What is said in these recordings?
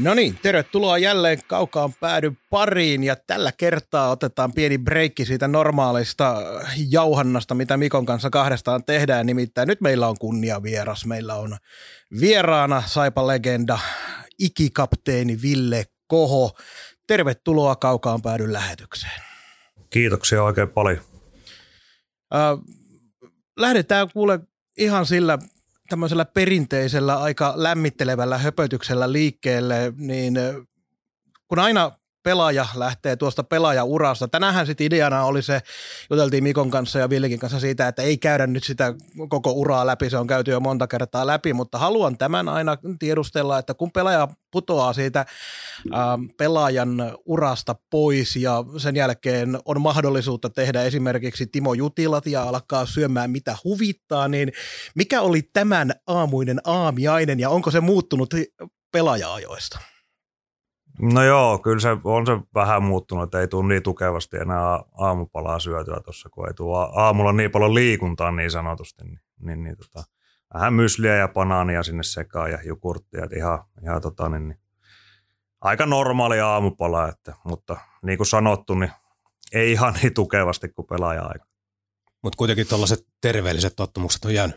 No niin, tervetuloa jälleen kaukaan päädy pariin ja tällä kertaa otetaan pieni breikki siitä normaalista jauhannasta, mitä Mikon kanssa kahdestaan tehdään. Nimittäin nyt meillä on kunnia vieras. Meillä on vieraana Saipa-legenda, ikikapteeni Ville Koho. Tervetuloa kaukaan päädyn lähetykseen. Kiitoksia oikein paljon. Äh, lähdetään kuule ihan sillä tämmöisellä perinteisellä aika lämmittelevällä höpötyksellä liikkeelle, niin kun aina pelaaja lähtee tuosta pelaajaurasta. Tänähän sitten ideana oli se, juteltiin Mikon kanssa ja Villikin kanssa siitä, että ei käydä nyt sitä koko uraa läpi, se on käyty jo monta kertaa läpi, mutta haluan tämän aina tiedustella, että kun pelaaja putoaa siitä äh, pelaajan urasta pois ja sen jälkeen on mahdollisuutta tehdä esimerkiksi Timo Jutilat ja alkaa syömään mitä huvittaa, niin mikä oli tämän aamuinen aamiainen ja onko se muuttunut pelaaja-ajoista? No joo, kyllä se on se vähän muuttunut, että ei tule niin tukevasti enää aamupalaa syötyä tuossa, kun ei tule aamulla niin paljon liikuntaa niin sanotusti. Niin, niin, niin tota, vähän mysliä ja banaania sinne sekaan ja jukurttia, että ihan, ihan tota, niin, niin, aika normaali aamupala, että, mutta niin kuin sanottu, niin ei ihan niin tukevasti kuin pelaaja-aika. Mutta kuitenkin tuollaiset terveelliset tottumukset on jäänyt.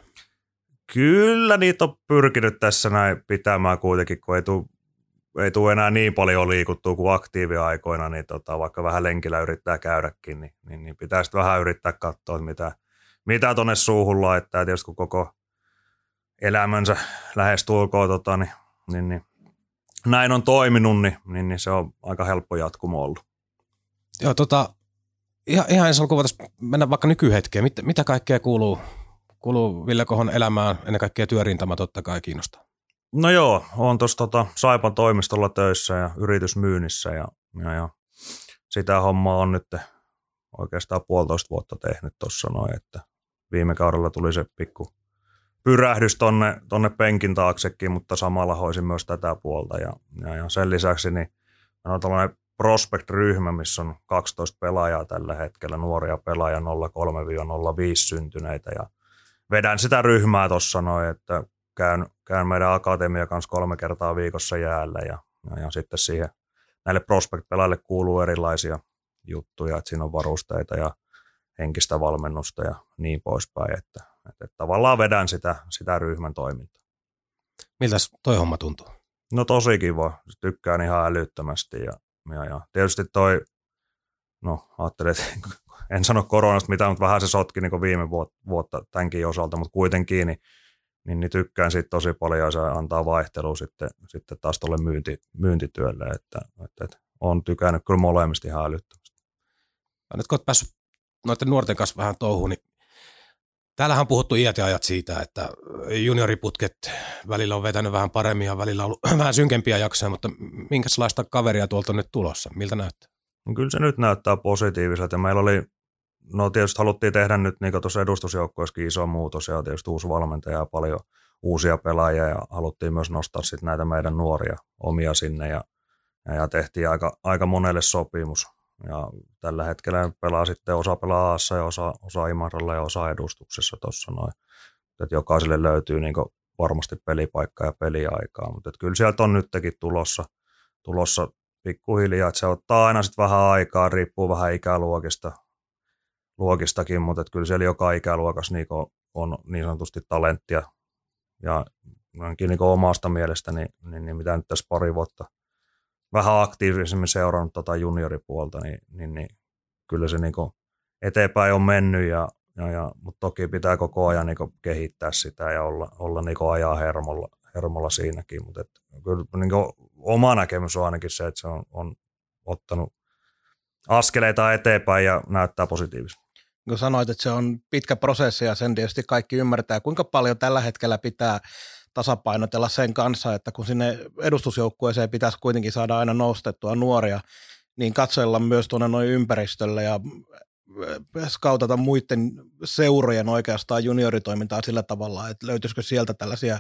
Kyllä niitä on pyrkinyt tässä näin pitämään kuitenkin, kun ei tule ei tule enää niin paljon liikuttua kuin aktiiviaikoina, niin tota, vaikka vähän lenkillä yrittää käydäkin, niin, niin, niin pitää sitten vähän yrittää katsoa, mitä, mitä tuonne suuhun laittaa. Tietysti kun koko elämänsä lähestulkoon tota, niin, niin, niin, näin on toiminut, niin, niin, niin, se on aika helppo jatkumo ollut. Joo, tota, ihan, ihan ensin alkuun mennä vaikka nykyhetkeen. Mitä, mitä kaikkea kuuluu, kuuluu Ville Kohon elämään, ennen kaikkea työrintama totta kai kiinnostaa? No joo, on tuossa tota Saipan toimistolla töissä ja yritysmyynnissä ja, ja, ja sitä hommaa on nyt oikeastaan puolitoista vuotta tehnyt tuossa noin, että viime kaudella tuli se pikku pyrähdys tonne, tonne penkin taaksekin, mutta samalla hoisin myös tätä puolta ja, ja, ja sen lisäksi niin on tällainen Prospect-ryhmä, missä on 12 pelaajaa tällä hetkellä, nuoria pelaajia 03-05 syntyneitä ja vedän sitä ryhmää tuossa noin, että käyn, käyn meidän akatemia kanssa kolme kertaa viikossa jäällä ja, ja, ja sitten siihen näille prospect-pelaajille kuuluu erilaisia juttuja, että siinä on varusteita ja henkistä valmennusta ja niin poispäin, että, että, että tavallaan vedän sitä, sitä ryhmän toimintaa. Miltä toi homma tuntuu? No tosi kiva, tykkään ihan älyttömästi ja, ja, ja tietysti toi, no ajattelin, että en sano koronasta mitään, mutta vähän se sotki niin viime vuotta tämänkin osalta, mutta kuitenkin niin niin, niin tykkään siitä tosi paljon ja se antaa vaihtelua sitten, sitten taas tuolle myynti, myyntityölle, että, että, että on tykännyt kyllä molemmista ihan älyttömästi. Ja nyt kun olet päässyt noiden nuorten kanssa vähän touhuun, niin täällähän on puhuttu iät ja ajat siitä, että junioriputket välillä on vetänyt vähän paremmin ja välillä on ollut vähän synkempiä jaksoja, mutta minkälaista kaveria tuolta on nyt tulossa? Miltä näyttää? No kyllä se nyt näyttää positiiviselta. Meillä oli no tietysti haluttiin tehdä nyt niin tuossa edustusjoukkueessakin iso muutos ja tietysti uusi valmentaja ja paljon uusia pelaajia ja haluttiin myös nostaa sitten näitä meidän nuoria omia sinne ja, ja tehtiin aika, aika monelle sopimus. Ja tällä hetkellä pelaa sitten osa pelaa Aassa ja osa, osa Imaralla ja osa edustuksessa tuossa noin. Että jokaiselle löytyy niin varmasti pelipaikka ja peliaikaa, mutta kyllä sieltä on nytkin tulossa, tulossa pikkuhiljaa, että se ottaa aina sitten vähän aikaa, riippuu vähän ikäluokista, luokistakin, mutta että kyllä siellä joka ikäluokassa niin on niin sanotusti talenttia. Ja ainakin niin omasta mielestä, niin, niin, niin, mitä nyt tässä pari vuotta vähän aktiivisemmin seurannut tota junioripuolta, niin, niin, niin kyllä se niin eteenpäin on mennyt, ja, ja, ja, mutta toki pitää koko ajan niin kehittää sitä ja olla, olla niin ajaa hermolla, hermolla siinäkin. Mutta et, kyllä niin oma näkemys on ainakin se, että se on, on ottanut askeleita eteenpäin ja näyttää positiivisesti kun sanoit, että se on pitkä prosessi ja sen tietysti kaikki ymmärtää, kuinka paljon tällä hetkellä pitää tasapainotella sen kanssa, että kun sinne edustusjoukkueeseen pitäisi kuitenkin saada aina nostettua nuoria, niin katsella myös tuonne noin ympäristölle ja skautata muiden seurojen oikeastaan junioritoimintaa sillä tavalla, että löytyisikö sieltä tällaisia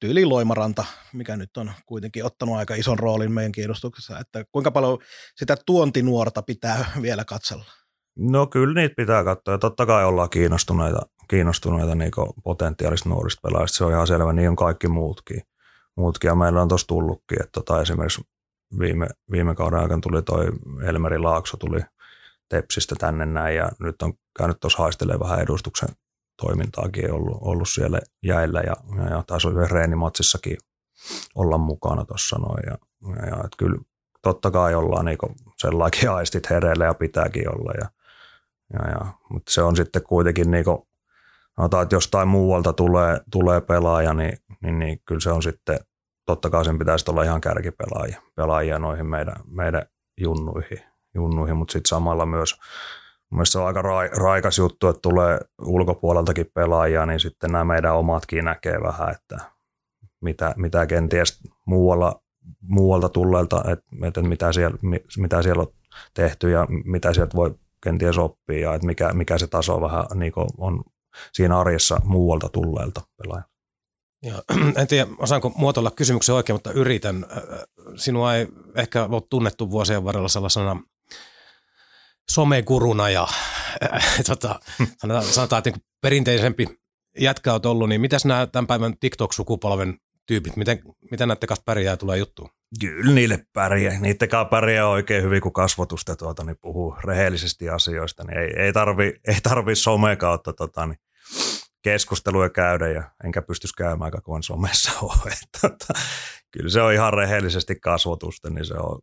tyyli Loimaranta, mikä nyt on kuitenkin ottanut aika ison roolin meidän edustuksessa, että kuinka paljon sitä tuontinuorta pitää vielä katsella? No kyllä niitä pitää katsoa ja totta kai ollaan kiinnostuneita, kiinnostuneita niin potentiaalista nuorista pelaajista. Se on ihan selvä, niin on kaikki muutkin. muutkin. Ja meillä on tuossa tullutkin, että tota esimerkiksi viime, viime kauden aikana tuli toi Elmeri Laakso tuli Tepsistä tänne näin ja nyt on käynyt tuossa haistelemaan vähän edustuksen toimintaakin ollut, ollut siellä jäillä ja, ja, ja taisi yhden reenimatsissakin olla mukana tuossa noin. Ja, ja, ja että kyllä totta kai ollaan niinku sellaikin aistit hereillä ja pitääkin olla. Ja, ja, ja, mutta se on sitten kuitenkin niinku, sanotaan, että jostain muualta tulee, tulee pelaaja, niin, niin, niin kyllä se on sitten, totta kai sen pitäisi olla ihan kärkipelaajia pelaajia noihin meidän, meidän junnuihin, junnuihin. Mutta sitten samalla myös Mielestäni se on aika raikas juttu, että tulee ulkopuoleltakin pelaajia, niin sitten nämä meidän omatkin näkee vähän, että mitä, mitä kenties muualla, muualta tulleelta, että, että mitä, siellä, mitä siellä on tehty ja mitä sieltä voi kenties oppia ja että mikä, mikä se taso vähän niin on siinä arjessa muualta tulleelta pelaajia. Ja, en tiedä, osaanko muotoilla kysymyksen oikein, mutta yritän. Sinua ei ehkä ole tunnettu vuosien varrella sellaisena someguruna ja äh, tota, sanotaan, että niin perinteisempi jätkä olet ollut, niin mitäs nämä tämän päivän TikTok-sukupolven tyypit, miten, miten näette kanssa pärjää tulee juttuun? Kyllä niille pärjää. Niittekaan pärjää oikein hyvin, kun kasvotusta tuota, niin puhuu rehellisesti asioista. Niin ei, ei, tarvi, ei tarvi some kautta tota, niin keskustelua käydä ja enkä pystyisi käymään kun somessa ole. Tota, kyllä se on ihan rehellisesti kasvotusta, niin se on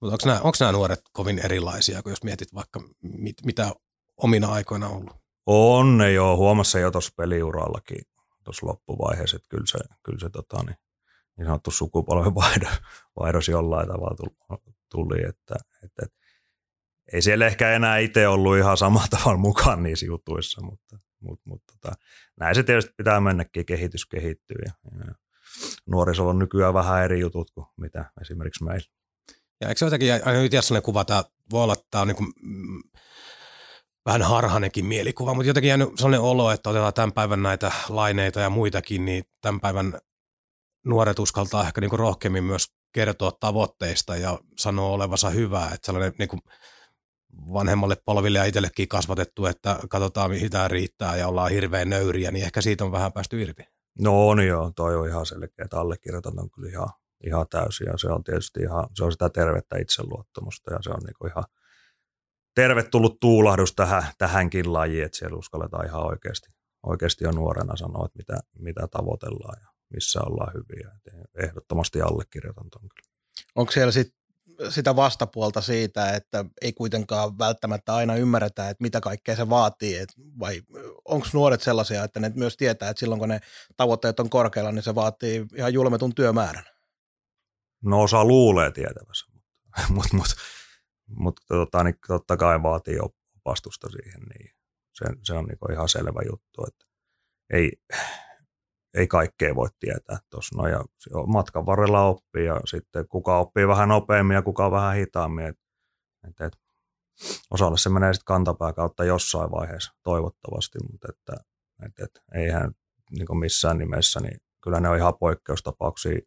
Mutta onko nämä, onko nämä nuoret kovin erilaisia, kun jos mietit vaikka mit, mitä omina aikoina on ollut? On ne jo, huomassa jo tuossa peliurallakin tuossa loppuvaiheessa, että kyllä se, kyllä se tota, niin, niin sanottu sukupolvenvaihdos jollain tavalla tuli, että, että, että ei siellä ehkä enää itse ollut ihan samalla tavalla mukaan niissä jutuissa, mutta, mutta, mutta tota, näin se tietysti pitää mennäkin, kehitys kehittyy ja, ja nuorisolla on nykyään vähän eri jutut kuin mitä esimerkiksi meillä. Ja eikö se jotenkin aina itsellä sellainen kuva, että voi olla, että tämä on niin kuin, vähän harhanenkin mielikuva, mutta jotenkin jäänyt sellainen olo, että otetaan tämän päivän näitä laineita ja muitakin, niin tämän päivän nuoret uskaltaa ehkä niin kuin rohkeammin myös kertoa tavoitteista ja sanoa olevansa hyvää, että sellainen niin kuin vanhemmalle polville ja itsellekin kasvatettu, että katsotaan mihin tämä riittää ja ollaan hirveän nöyriä, niin ehkä siitä on vähän päästy irti. No on joo, toi on ihan selkeä, että allekirjoitan on kyllä ihan, ihan täysin ja se on tietysti ihan, se on sitä tervettä itseluottamusta ja se on niinku ihan tervetullut tuulahdus tähän, tähänkin lajiin, että siellä uskalletaan ihan oikeasti, oikeasti jo nuorena sanoa, että mitä, mitä tavoitellaan ja missä ollaan hyviä. Et ehdottomasti allekirjoitan ton kyllä. Onko siellä sit sitä vastapuolta siitä, että ei kuitenkaan välttämättä aina ymmärretä, että mitä kaikkea se vaatii, et vai onko nuoret sellaisia, että ne myös tietää, että silloin kun ne tavoitteet on korkealla, niin se vaatii ihan julmetun työmäärän? No osa luulee tietävänsä, mutta mut, mut, mut, tota, niin totta kai vaatii opastusta siihen, niin se, se on niin ihan selvä juttu, että ei, ei kaikkea voi tietää tuossa. No ja matkan varrella oppii ja sitten kuka oppii vähän nopeammin ja kuka vähän hitaammin. Et, et, et, osalle se menee sitten kantapää kautta jossain vaiheessa toivottavasti, mutta että, et, et, eihän niin missään nimessä, niin kyllä ne on ihan poikkeustapauksia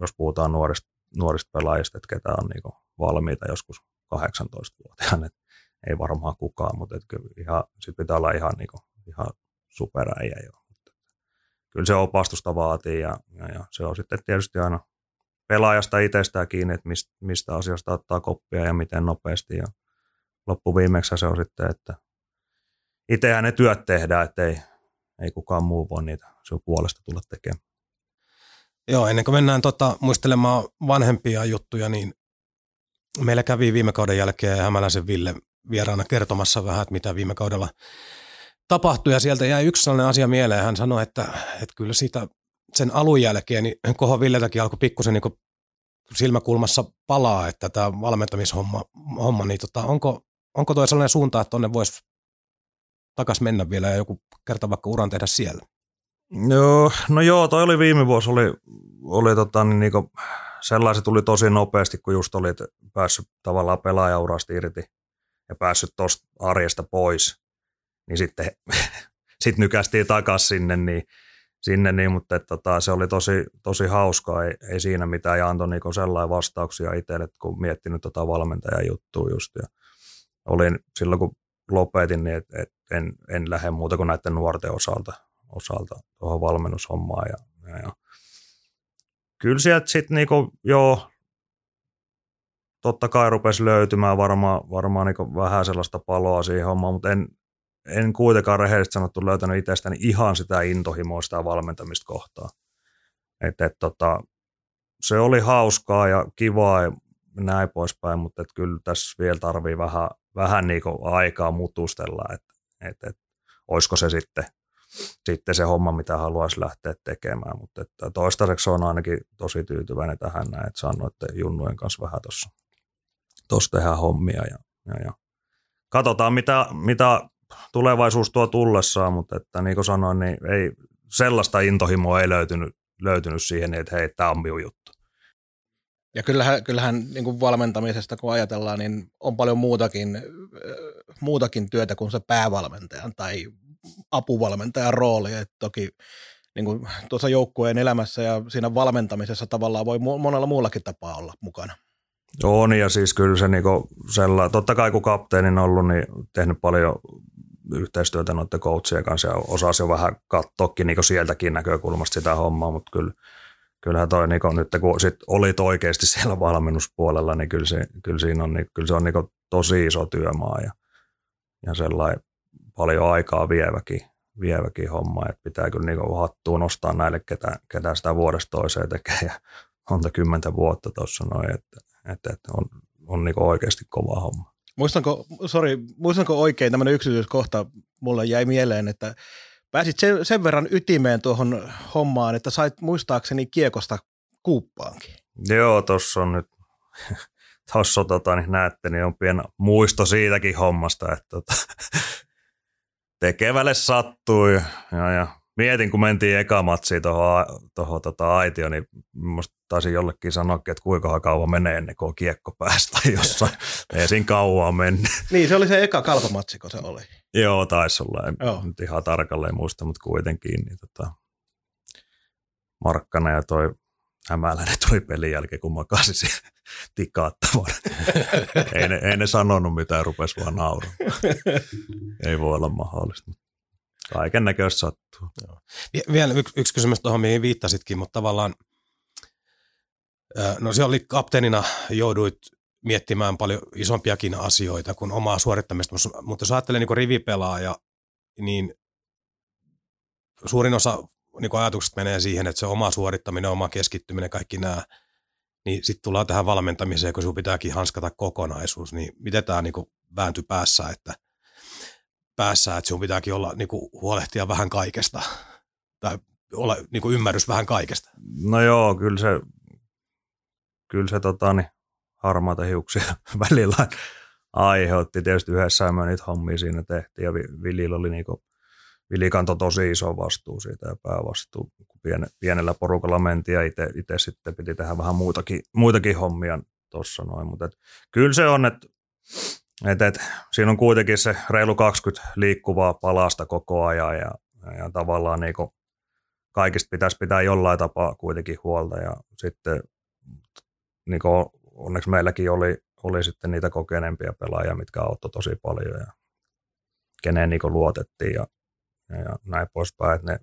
jos puhutaan nuorista, nuorista pelaajista, että ketä on niin valmiita joskus 18-vuotiaana, että ei varmaan kukaan, mutta että ihan, sit pitää olla ihan, niin kuin, ihan superäijä jo. Kyllä se opastusta vaatii ja, ja, ja, se on sitten tietysti aina pelaajasta itsestään kiinni, että mistä, mistä asiasta ottaa koppia ja miten nopeasti. Ja loppuviimeksi se on sitten, että itsehän ne työt tehdään, että ei, ei kukaan muu voi niitä sinun puolesta tulla tekemään. Joo, ennen kuin mennään tota, muistelemaan vanhempia juttuja, niin meillä kävi viime kauden jälkeen Hämäläisen Ville vieraana kertomassa vähän, että mitä viime kaudella tapahtui. Ja sieltä jäi yksi sellainen asia mieleen. Hän sanoi, että, että kyllä siitä sen alun jälkeen, niin Koho Villetäkin alkoi pikkusen niin silmäkulmassa palaa, että tämä valmentamishomma, homma, niin tota, onko, onko tuo sellainen suunta, että tuonne voisi takas mennä vielä ja joku kerta vaikka uran tehdä siellä? Joo, no joo, toi oli viime vuosi, oli, oli tota, niin niinku, sellaiset tuli tosi nopeasti, kun just olit päässyt tavallaan pelaajaurasta irti ja päässyt tuosta arjesta pois, niin sitten sit nykästiin takaisin sinne, niin, sinne, niin mutta että, tota, se oli tosi, tosi hauskaa, ei, ei siinä mitään, ja antoi niinku sellainen vastauksia itselle, kun miettinyt tota valmentajan juttua just, ja olin silloin, kun lopetin, niin et, et en, en lähde muuta kuin näiden nuorten osalta, osalta tuohon valmennushommaan, ja, ja, ja kyllä sieltä sitten niinku, joo, totta kai rupesi löytymään varmaan, varmaan niinku vähän sellaista paloa siihen hommaan, mutta en, en kuitenkaan rehellisesti sanottu löytänyt itsestäni ihan sitä intohimoa sitä valmentamista kohtaa. Et, et, tota, se oli hauskaa ja kivaa ja näin poispäin, mutta et kyllä tässä vielä tarvii vähän, vähän niinku aikaa mutustella, että et, et, olisiko se sitten sitten se homma, mitä haluaisi lähteä tekemään. Mutta että toistaiseksi on ainakin tosi tyytyväinen tähän näin, että sanoitte Junnujen kanssa vähän tuossa tehdään hommia. Ja, ja, ja. Katsotaan, mitä, mitä tulevaisuus tuo tullessaan, mutta että niin kuin sanoin, niin ei, sellaista intohimoa ei löytynyt, löytynyt siihen, että hei, tämä on minun juttu. Ja kyllähän, kyllähän niin kuin valmentamisesta kun ajatellaan, niin on paljon muutakin, muutakin työtä kuin se päävalmentajan tai apuvalmentajan rooli. Et toki niin kuin tuossa joukkueen elämässä ja siinä valmentamisessa tavallaan voi monella muullakin tapaa olla mukana. On ja siis kyllä se niinku sellainen, totta kai kun kapteenin ollut, niin tehnyt paljon yhteistyötä noiden coachien kanssa ja osasi jo vähän katsoakin niinku sieltäkin näkökulmasta sitä hommaa, mutta kyllä, kyllähän toi niinku, nyt kun sit olit oikeasti siellä valmennuspuolella, niin kyllä, se, kyllä, siinä on, niin, kyllä se on niinku tosi iso työmaa ja, ja sellainen paljon aikaa vieväkin, vieväkin homma, että pitää kyllä niin hattua nostaa näille, ketä, ketä sitä vuodesta toiseen tekee ja monta kymmentä vuotta tuossa noin, että, että, että on, on niin oikeasti kova homma. Muistanko, sorry, muistanko oikein tämmöinen yksityiskohta mulle jäi mieleen, että pääsit sen, sen verran ytimeen tuohon hommaan, että sait muistaakseni kiekosta kuuppaankin. Joo, tuossa on nyt, tuossa tota, niin näette, niin on pieni muisto siitäkin hommasta, että tota, tekevälle sattui. Ja, ja mietin, kun mentiin eka matsiin tuohon toho, tota aitioon, niin musta taisin jollekin sanoa, että kuinka kauan menee ennen kuin on kiekko päästä jossain. Ei siinä kauan mennyt. Niin, se oli se eka kalpamatsi, kun se oli. Joo, taisi olla. En Joo. nyt ihan tarkalleen muista, mutta kuitenkin. Niin tota, Markkana ja toi hämäläinen tuli pelin jälkeen, kun makasi siellä tikaattamaan. ei, ne, ei ne sanonut mitään, rupesi vaan nauraa. ei voi olla mahdollista. Kaiken näköistä sattuu. Joo. Vielä yksi, yksi kysymys tuohon, mihin viittasitkin, mutta tavallaan, no se oli kapteenina jouduit miettimään paljon isompiakin asioita kuin omaa suorittamista, mutta jos ajattelee niin rivipelaaja, niin suurin osa niin ajatukset menee siihen, että se oma suorittaminen, oma keskittyminen, kaikki nämä, niin sitten tullaan tähän valmentamiseen, kun sinun pitääkin hanskata kokonaisuus, niin miten tämä niin vääntyi päässä, että päässä, että sinun pitääkin olla niin kuin, huolehtia vähän kaikesta tai olla niin kuin ymmärrys vähän kaikesta? No joo, kyllä se, kyllä se tota, niin, harmaata hiuksia välillä aiheutti. Tietysti yhdessä me niitä hommia siinä tehtiin ja Vilillä oli niin kuin, Vili kantoi tosi iso vastuu siitä ja päävastuu, pienellä porukalla mentiin ja itse sitten piti tehdä vähän muitakin, muitakin hommia tuossa noin. Mutta kyllä se on, että et, et, siinä on kuitenkin se reilu 20 liikkuvaa palasta koko ajan ja, ja tavallaan niin kaikista pitäisi pitää jollain tapaa kuitenkin huolta ja sitten niin onneksi meilläkin oli, oli sitten niitä kokeneempia pelaajia, mitkä auttoi tosi paljon ja keneen niin luotettiin ja ja, näin poispäin, ne,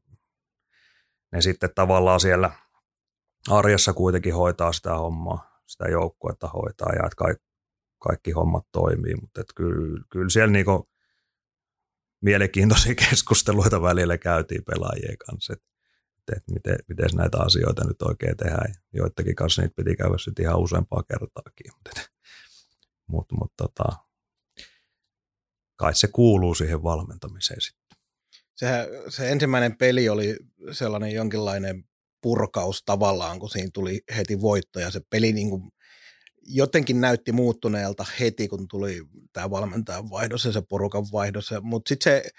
ne sitten tavallaan siellä arjessa kuitenkin hoitaa sitä hommaa, sitä joukkuetta hoitaa ja että kaikki, kaikki hommat toimii, mutta että kyllä, kyllä siellä niinku mielenkiintoisia keskusteluita välillä käytiin pelaajien kanssa, että, että miten, miten näitä asioita nyt oikein tehdään. Joidenkin kanssa niitä piti käydä sitten ihan useampaa kertaakin, mutta, mutta, mutta tota, kai se kuuluu siihen valmentamiseen sitten sehän, se ensimmäinen peli oli sellainen jonkinlainen purkaus tavallaan, kun siinä tuli heti voitto ja se peli niin kuin jotenkin näytti muuttuneelta heti, kun tuli tämä valmentajan vaihdos ja se porukan vaihdos. Mutta sitten se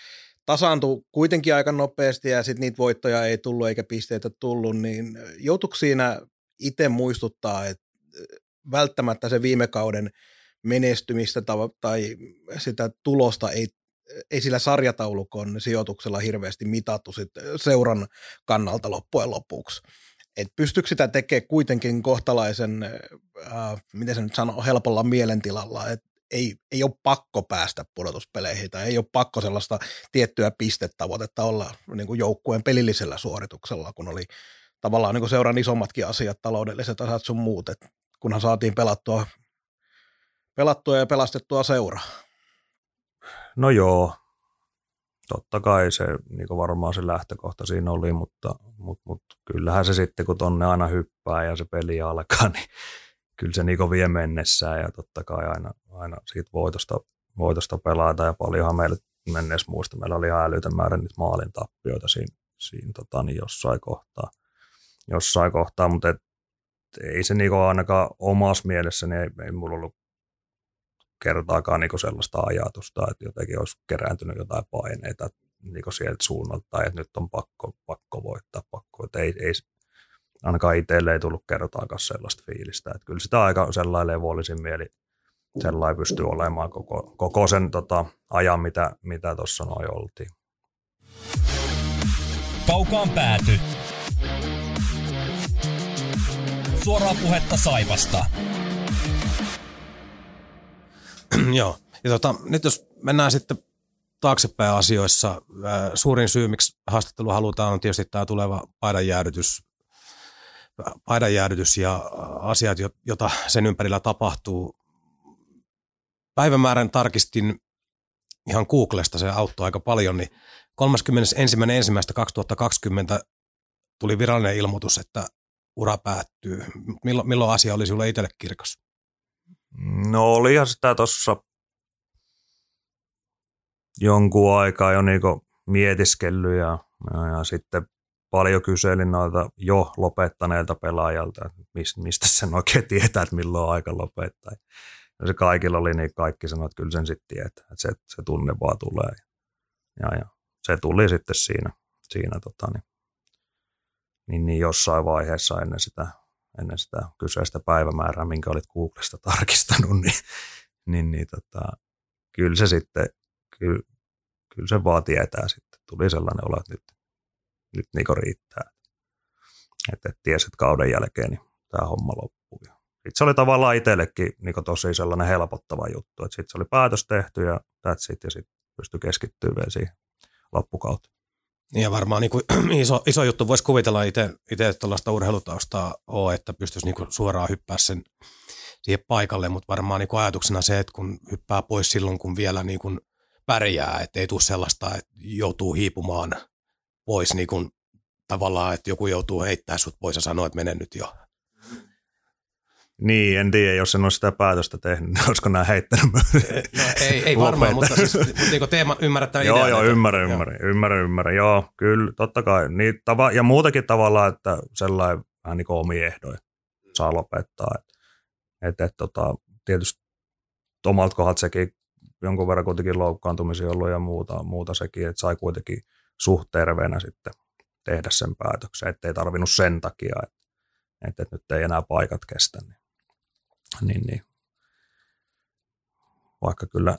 tasaantui kuitenkin aika nopeasti ja sitten niitä voittoja ei tullut eikä pisteitä tullut, niin joutuiko siinä itse muistuttaa, että välttämättä se viime kauden menestymistä tai sitä tulosta ei, ei sillä sarjataulukon sijoituksella hirveästi mitattu sit seuran kannalta loppujen lopuksi. Et pystyykö sitä tekemään kuitenkin kohtalaisen, äh, miten se nyt sanoo, helpolla mielentilalla, että ei, ei ole pakko päästä pudotuspeleihin tai ei ole pakko sellaista tiettyä pistetavoitetta olla niin kuin joukkueen pelillisellä suorituksella, kun oli tavallaan niin kuin seuran isommatkin asiat, taloudelliset asiat sun muut, että kunhan saatiin pelattua, pelattua ja pelastettua seuraa. No joo, totta kai se niin varmaan se lähtökohta siinä oli, mutta, mutta, mutta kyllähän se sitten, kun tonne aina hyppää ja se peli alkaa, niin kyllä se niin vie mennessään ja totta kai aina, aina siitä voitosta, voitosta pelata ja paljonhan meillä menneessä muista, meillä oli ihan älytön määrä niitä maalin tappioita siinä, siinä tota, niin jossain kohtaa, jossain kohtaa mutta et, ei se niin ainakaan omassa mielessäni, ei, ei mulla ollut kertaakaan niin sellaista ajatusta, että jotenkin olisi kerääntynyt jotain paineita niin sieltä suunnalta, tai että nyt on pakko, pakko voittaa, pakko. Että ei, ei, ainakaan itselle ei tullut kertaakaan sellaista fiilistä. Että kyllä sitä aika sellainen levollisin mieli sellainen pystyy olemaan koko, koko sen tota, ajan, mitä mitä noin oltiin. Kaukaan pääty. Suoraa puhetta Saivasta. Joo. Ja tota, nyt jos mennään sitten taaksepäin asioissa, suurin syy, miksi haastattelu halutaan, on tietysti tämä tuleva paidanjäädytys, paidanjäädytys ja asiat, joita sen ympärillä tapahtuu. Päivämäärän tarkistin ihan Googlesta, se auttoi aika paljon, niin 31.1.2020 tuli virallinen ilmoitus, että ura päättyy. Milloin, milloin asia oli sinulle itselle kirkas? No olihan sitä tuossa jonkun aikaa jo niinku mietiskellyt ja, ja, ja sitten paljon kyselin noilta jo lopettaneilta pelaajalta, että mistä sen oikein tietää, että milloin on aika lopettaa. Ja se kaikilla oli niin, kaikki sanoivat, että kyllä sen sitten tietää, että se, se tunne vaan tulee. Ja, ja se tuli sitten siinä, siinä tota, niin, niin, niin jossain vaiheessa ennen sitä ennen sitä kyseistä päivämäärää, minkä olit Googlesta tarkistanut, niin, niin, niin tota, kyllä se sitten, kyllä, kyllä se vaan tietää sitten. Tuli sellainen olo, että nyt, nyt niin riittää. Että et tiesi, että kauden jälkeen niin tämä homma loppuu. Sitten se oli tavallaan itsellekin niin tosi sellainen helpottava juttu, että sitten se oli päätös tehty ja that's it, ja sitten pystyi keskittymään vielä siihen loppukauteen. Ja varmaan niin kuin iso, iso juttu voisi kuvitella itse, itse tuollaista urheilutaustaa ole, että pystyisi niin kuin suoraan hyppää sen siihen paikalle, mutta varmaan niin kuin ajatuksena se, että kun hyppää pois silloin, kun vielä niin kuin pärjää, että ei tule sellaista, että joutuu hiipumaan pois niin kuin tavallaan, että joku joutuu heittämään sut pois ja sanoa, että mene nyt jo. Niin, en tiedä, jos en olisi sitä päätöstä tehnyt, niin olisiko nämä heittänyt no, Ei, ei varmaan, mutta siis niin teema ymmärrättää Joo, joo, ymmärrän, ymmärrän, ymmärrän, ymmärrän, joo, kyllä, totta kai. Niin, tava, ja muutakin tavallaan, että sellainen vähän niin kuin omi ehdoin saa lopettaa. Että et, et, tota, tietysti omalta kohdalta sekin jonkun verran kuitenkin loukkaantumisia ollut ja muuta, muuta sekin, että sai kuitenkin suht terveenä sitten tehdä sen päätöksen, ettei tarvinnut sen takia, että, että, että nyt ei enää paikat kestä. Niin niin, niin. Vaikka kyllä,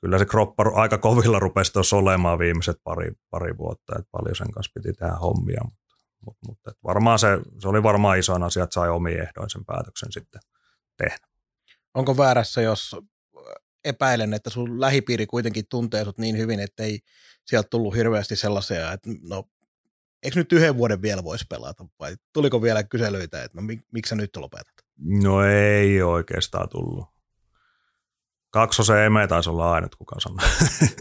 kyllä se kroppa aika kovilla rupesi tuossa olemaan viimeiset pari, pari vuotta, että paljon sen kanssa piti tehdä hommia, mutta, mutta, mutta että varmaan se, se, oli varmaan iso asia, että sai omiin ehdoin sen päätöksen sitten tehdä. Onko väärässä, jos epäilen, että sun lähipiiri kuitenkin tuntee sut niin hyvin, että ei sieltä tullut hirveästi sellaisia, että no, eikö nyt yhden vuoden vielä voisi pelata, vai tuliko vielä kyselyitä, että no, miksi sä nyt lopetat? No ei oikeastaan tullut. Kaksosen eme taisi olla ainut, kuka sanoi.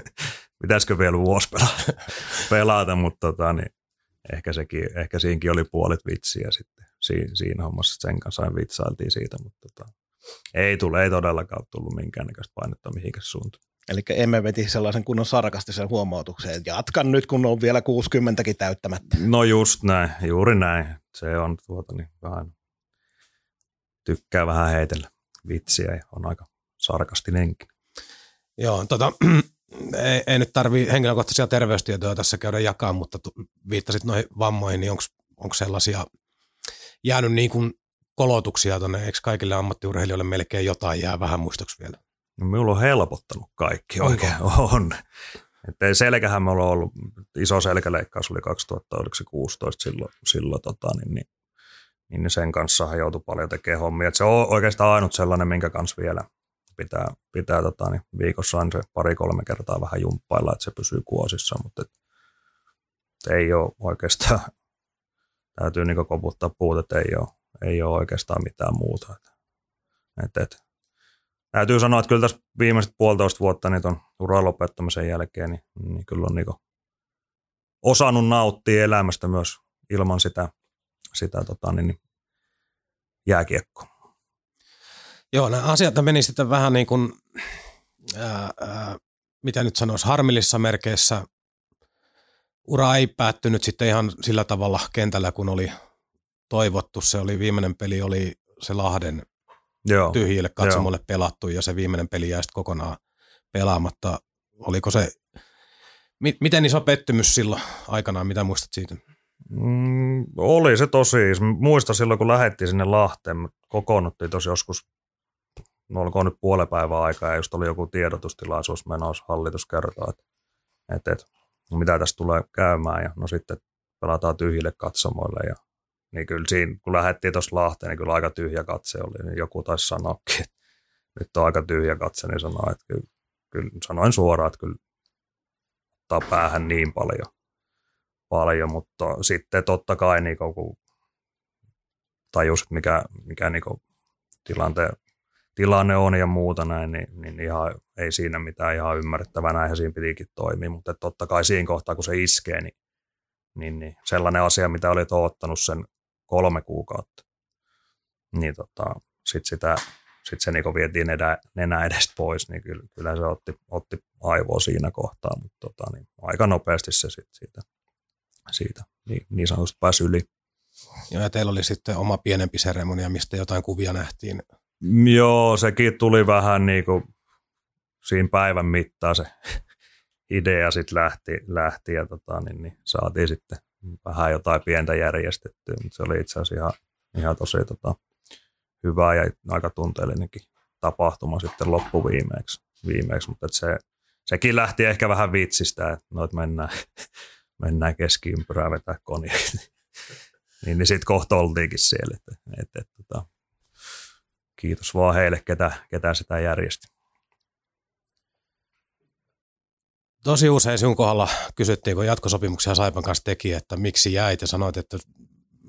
Pitäisikö vielä vuosi pelata, pelata mutta tota, niin ehkä, sekin, ehkä siinäkin oli puolet vitsiä sitten siinä, siinä hommassa. Sen kanssa vitsailtiin siitä, mutta tota, ei, tule, ei todellakaan tullut minkäännäköistä painetta mihinkä suuntaan. Eli emme veti sellaisen kunnon sarkastisen huomautuksen, että jatkan nyt, kun on vielä 60kin täyttämättä. No just näin, juuri näin. Se on tuota niin vähän tykkää vähän heitellä. vitsiä ja on aika sarkastinenkin. Joo, tota, ei, ei nyt tarvii henkilökohtaisia terveystietoja tässä käydä jakaa, mutta tu, viittasit noihin vammoihin, niin onko sellaisia jäänyt niin kuin kolotuksia tuonne, eikö kaikille ammattiurheilijoille melkein jotain jää vähän muistoksi vielä? No, minulla on helpottanut kaikki Onko? oikein, on. Että selkähän me ollaan ollut, iso selkäleikkaus oli 2016 silloin, silloin tota, niin, niin, niin sen kanssa joutui paljon tekemään hommia. Että se on oikeastaan ainut sellainen, minkä kanssa vielä pitää, pitää tota, niin viikossa on se pari-kolme kertaa vähän jumppailla, että se pysyy kuosissa, mutta et, et ei ole oikeastaan, täytyy niin koputtaa puut, että ei ole, ei ole oikeastaan mitään muuta. Et, et, täytyy sanoa, että kyllä tässä viimeiset puolitoista vuotta niin uran lopettamisen jälkeen, niin, niin kyllä on niin osannut nauttia elämästä myös ilman sitä, sitä tota, niin, niin jääkiekkoa. Joo, nämä asiat meni sitten vähän niin kuin, ää, ää, mitä nyt sanoisi, harmillisissa merkeissä. Ura ei päättynyt sitten ihan sillä tavalla kentällä, kun oli toivottu. Se oli viimeinen peli, oli se Lahden Joo. tyhjille katsomolle Joo. pelattu ja se viimeinen peli jäi sitten kokonaan pelaamatta. Oliko se, mi- miten iso pettymys silloin aikanaan, mitä muistat siitä? Mm, oli se tosi. Muista silloin, kun lähdettiin sinne Lahteen, kokoonnuttiin tosi joskus no olkoon nyt puolen päivän aikaa, ja just oli joku tiedotustilaisuus menossa, hallitus kertoo, että, että, että mitä tässä tulee käymään, ja no sitten pelataan tyhjille katsomoille, ja niin kyllä siinä, kun lähdettiin tuossa Lahteen, niin kyllä aika tyhjä katse oli, niin joku taisi sanoakin, että nyt on aika tyhjä katse, niin sanoi, että kyllä, kyllä sanoin suoraan, että kyllä ottaa päähän niin paljon, paljon mutta sitten totta kai niin kun tajus, mikä, mikä niin tilanteen tilanne on ja muuta näin, niin, niin ihan, ei siinä mitään ihan ymmärrettävää, näinhän siinä pitikin toimia, mutta totta kai siinä kohtaa, kun se iskee, niin, niin, niin sellainen asia, mitä olit ottanut sen kolme kuukautta, niin tota, sitten sitä, sit se niinku vietiin nenä, nenä edestä pois, niin kyllä, kyllä se otti, otti aivoa siinä kohtaa, mutta tota, niin aika nopeasti se sit siitä, siitä niin, niin sanotusti pääsi yli. Joo, ja teillä oli sitten oma pienempi seremonia, mistä jotain kuvia nähtiin Joo, sekin tuli vähän niin kuin siinä päivän mittaan se idea sitten lähti, lähti ja tota, niin, niin saatiin sitten vähän jotain pientä järjestettyä, mutta se oli itse asiassa ihan, ihan tosi tota, hyvä ja aika tunteellinenkin tapahtuma sitten loppuviimeeksi. Viimeeksi, mutta se, sekin lähti ehkä vähän vitsistä, että noit mennään, mennään keskiympyrää vetää konia. niin, niin sitten kohta oltiinkin siellä. Että, että, että, tota, kiitos vaan heille, ketä, ketä sitä järjesti. Tosi usein sinun kohdalla kysyttiin, kun jatkosopimuksia Saipan kanssa teki, että miksi jäit ja sanoit, että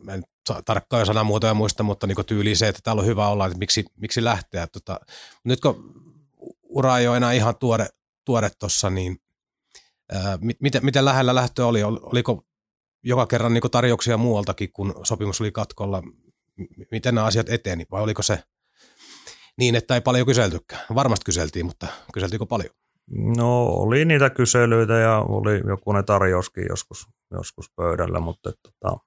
en tarkkaan sanamuotoja muista, mutta niin tyyli se, että täällä on hyvä olla, että miksi, miksi lähteä. Tota, nyt kun ura ei ole enää ihan tuore, tuore tuossa, niin ää, miten, miten lähellä lähtö oli? Oliko joka kerran niin tarjouksia muualtakin, kun sopimus oli katkolla? Miten nämä asiat eteni vai oliko se – niin, että ei paljon kyseltykään. Varmasti kyseltiin, mutta kyseltiinkö paljon? No oli niitä kyselyitä ja oli joku ne tarjouskin joskus, joskus pöydällä, mutta tota,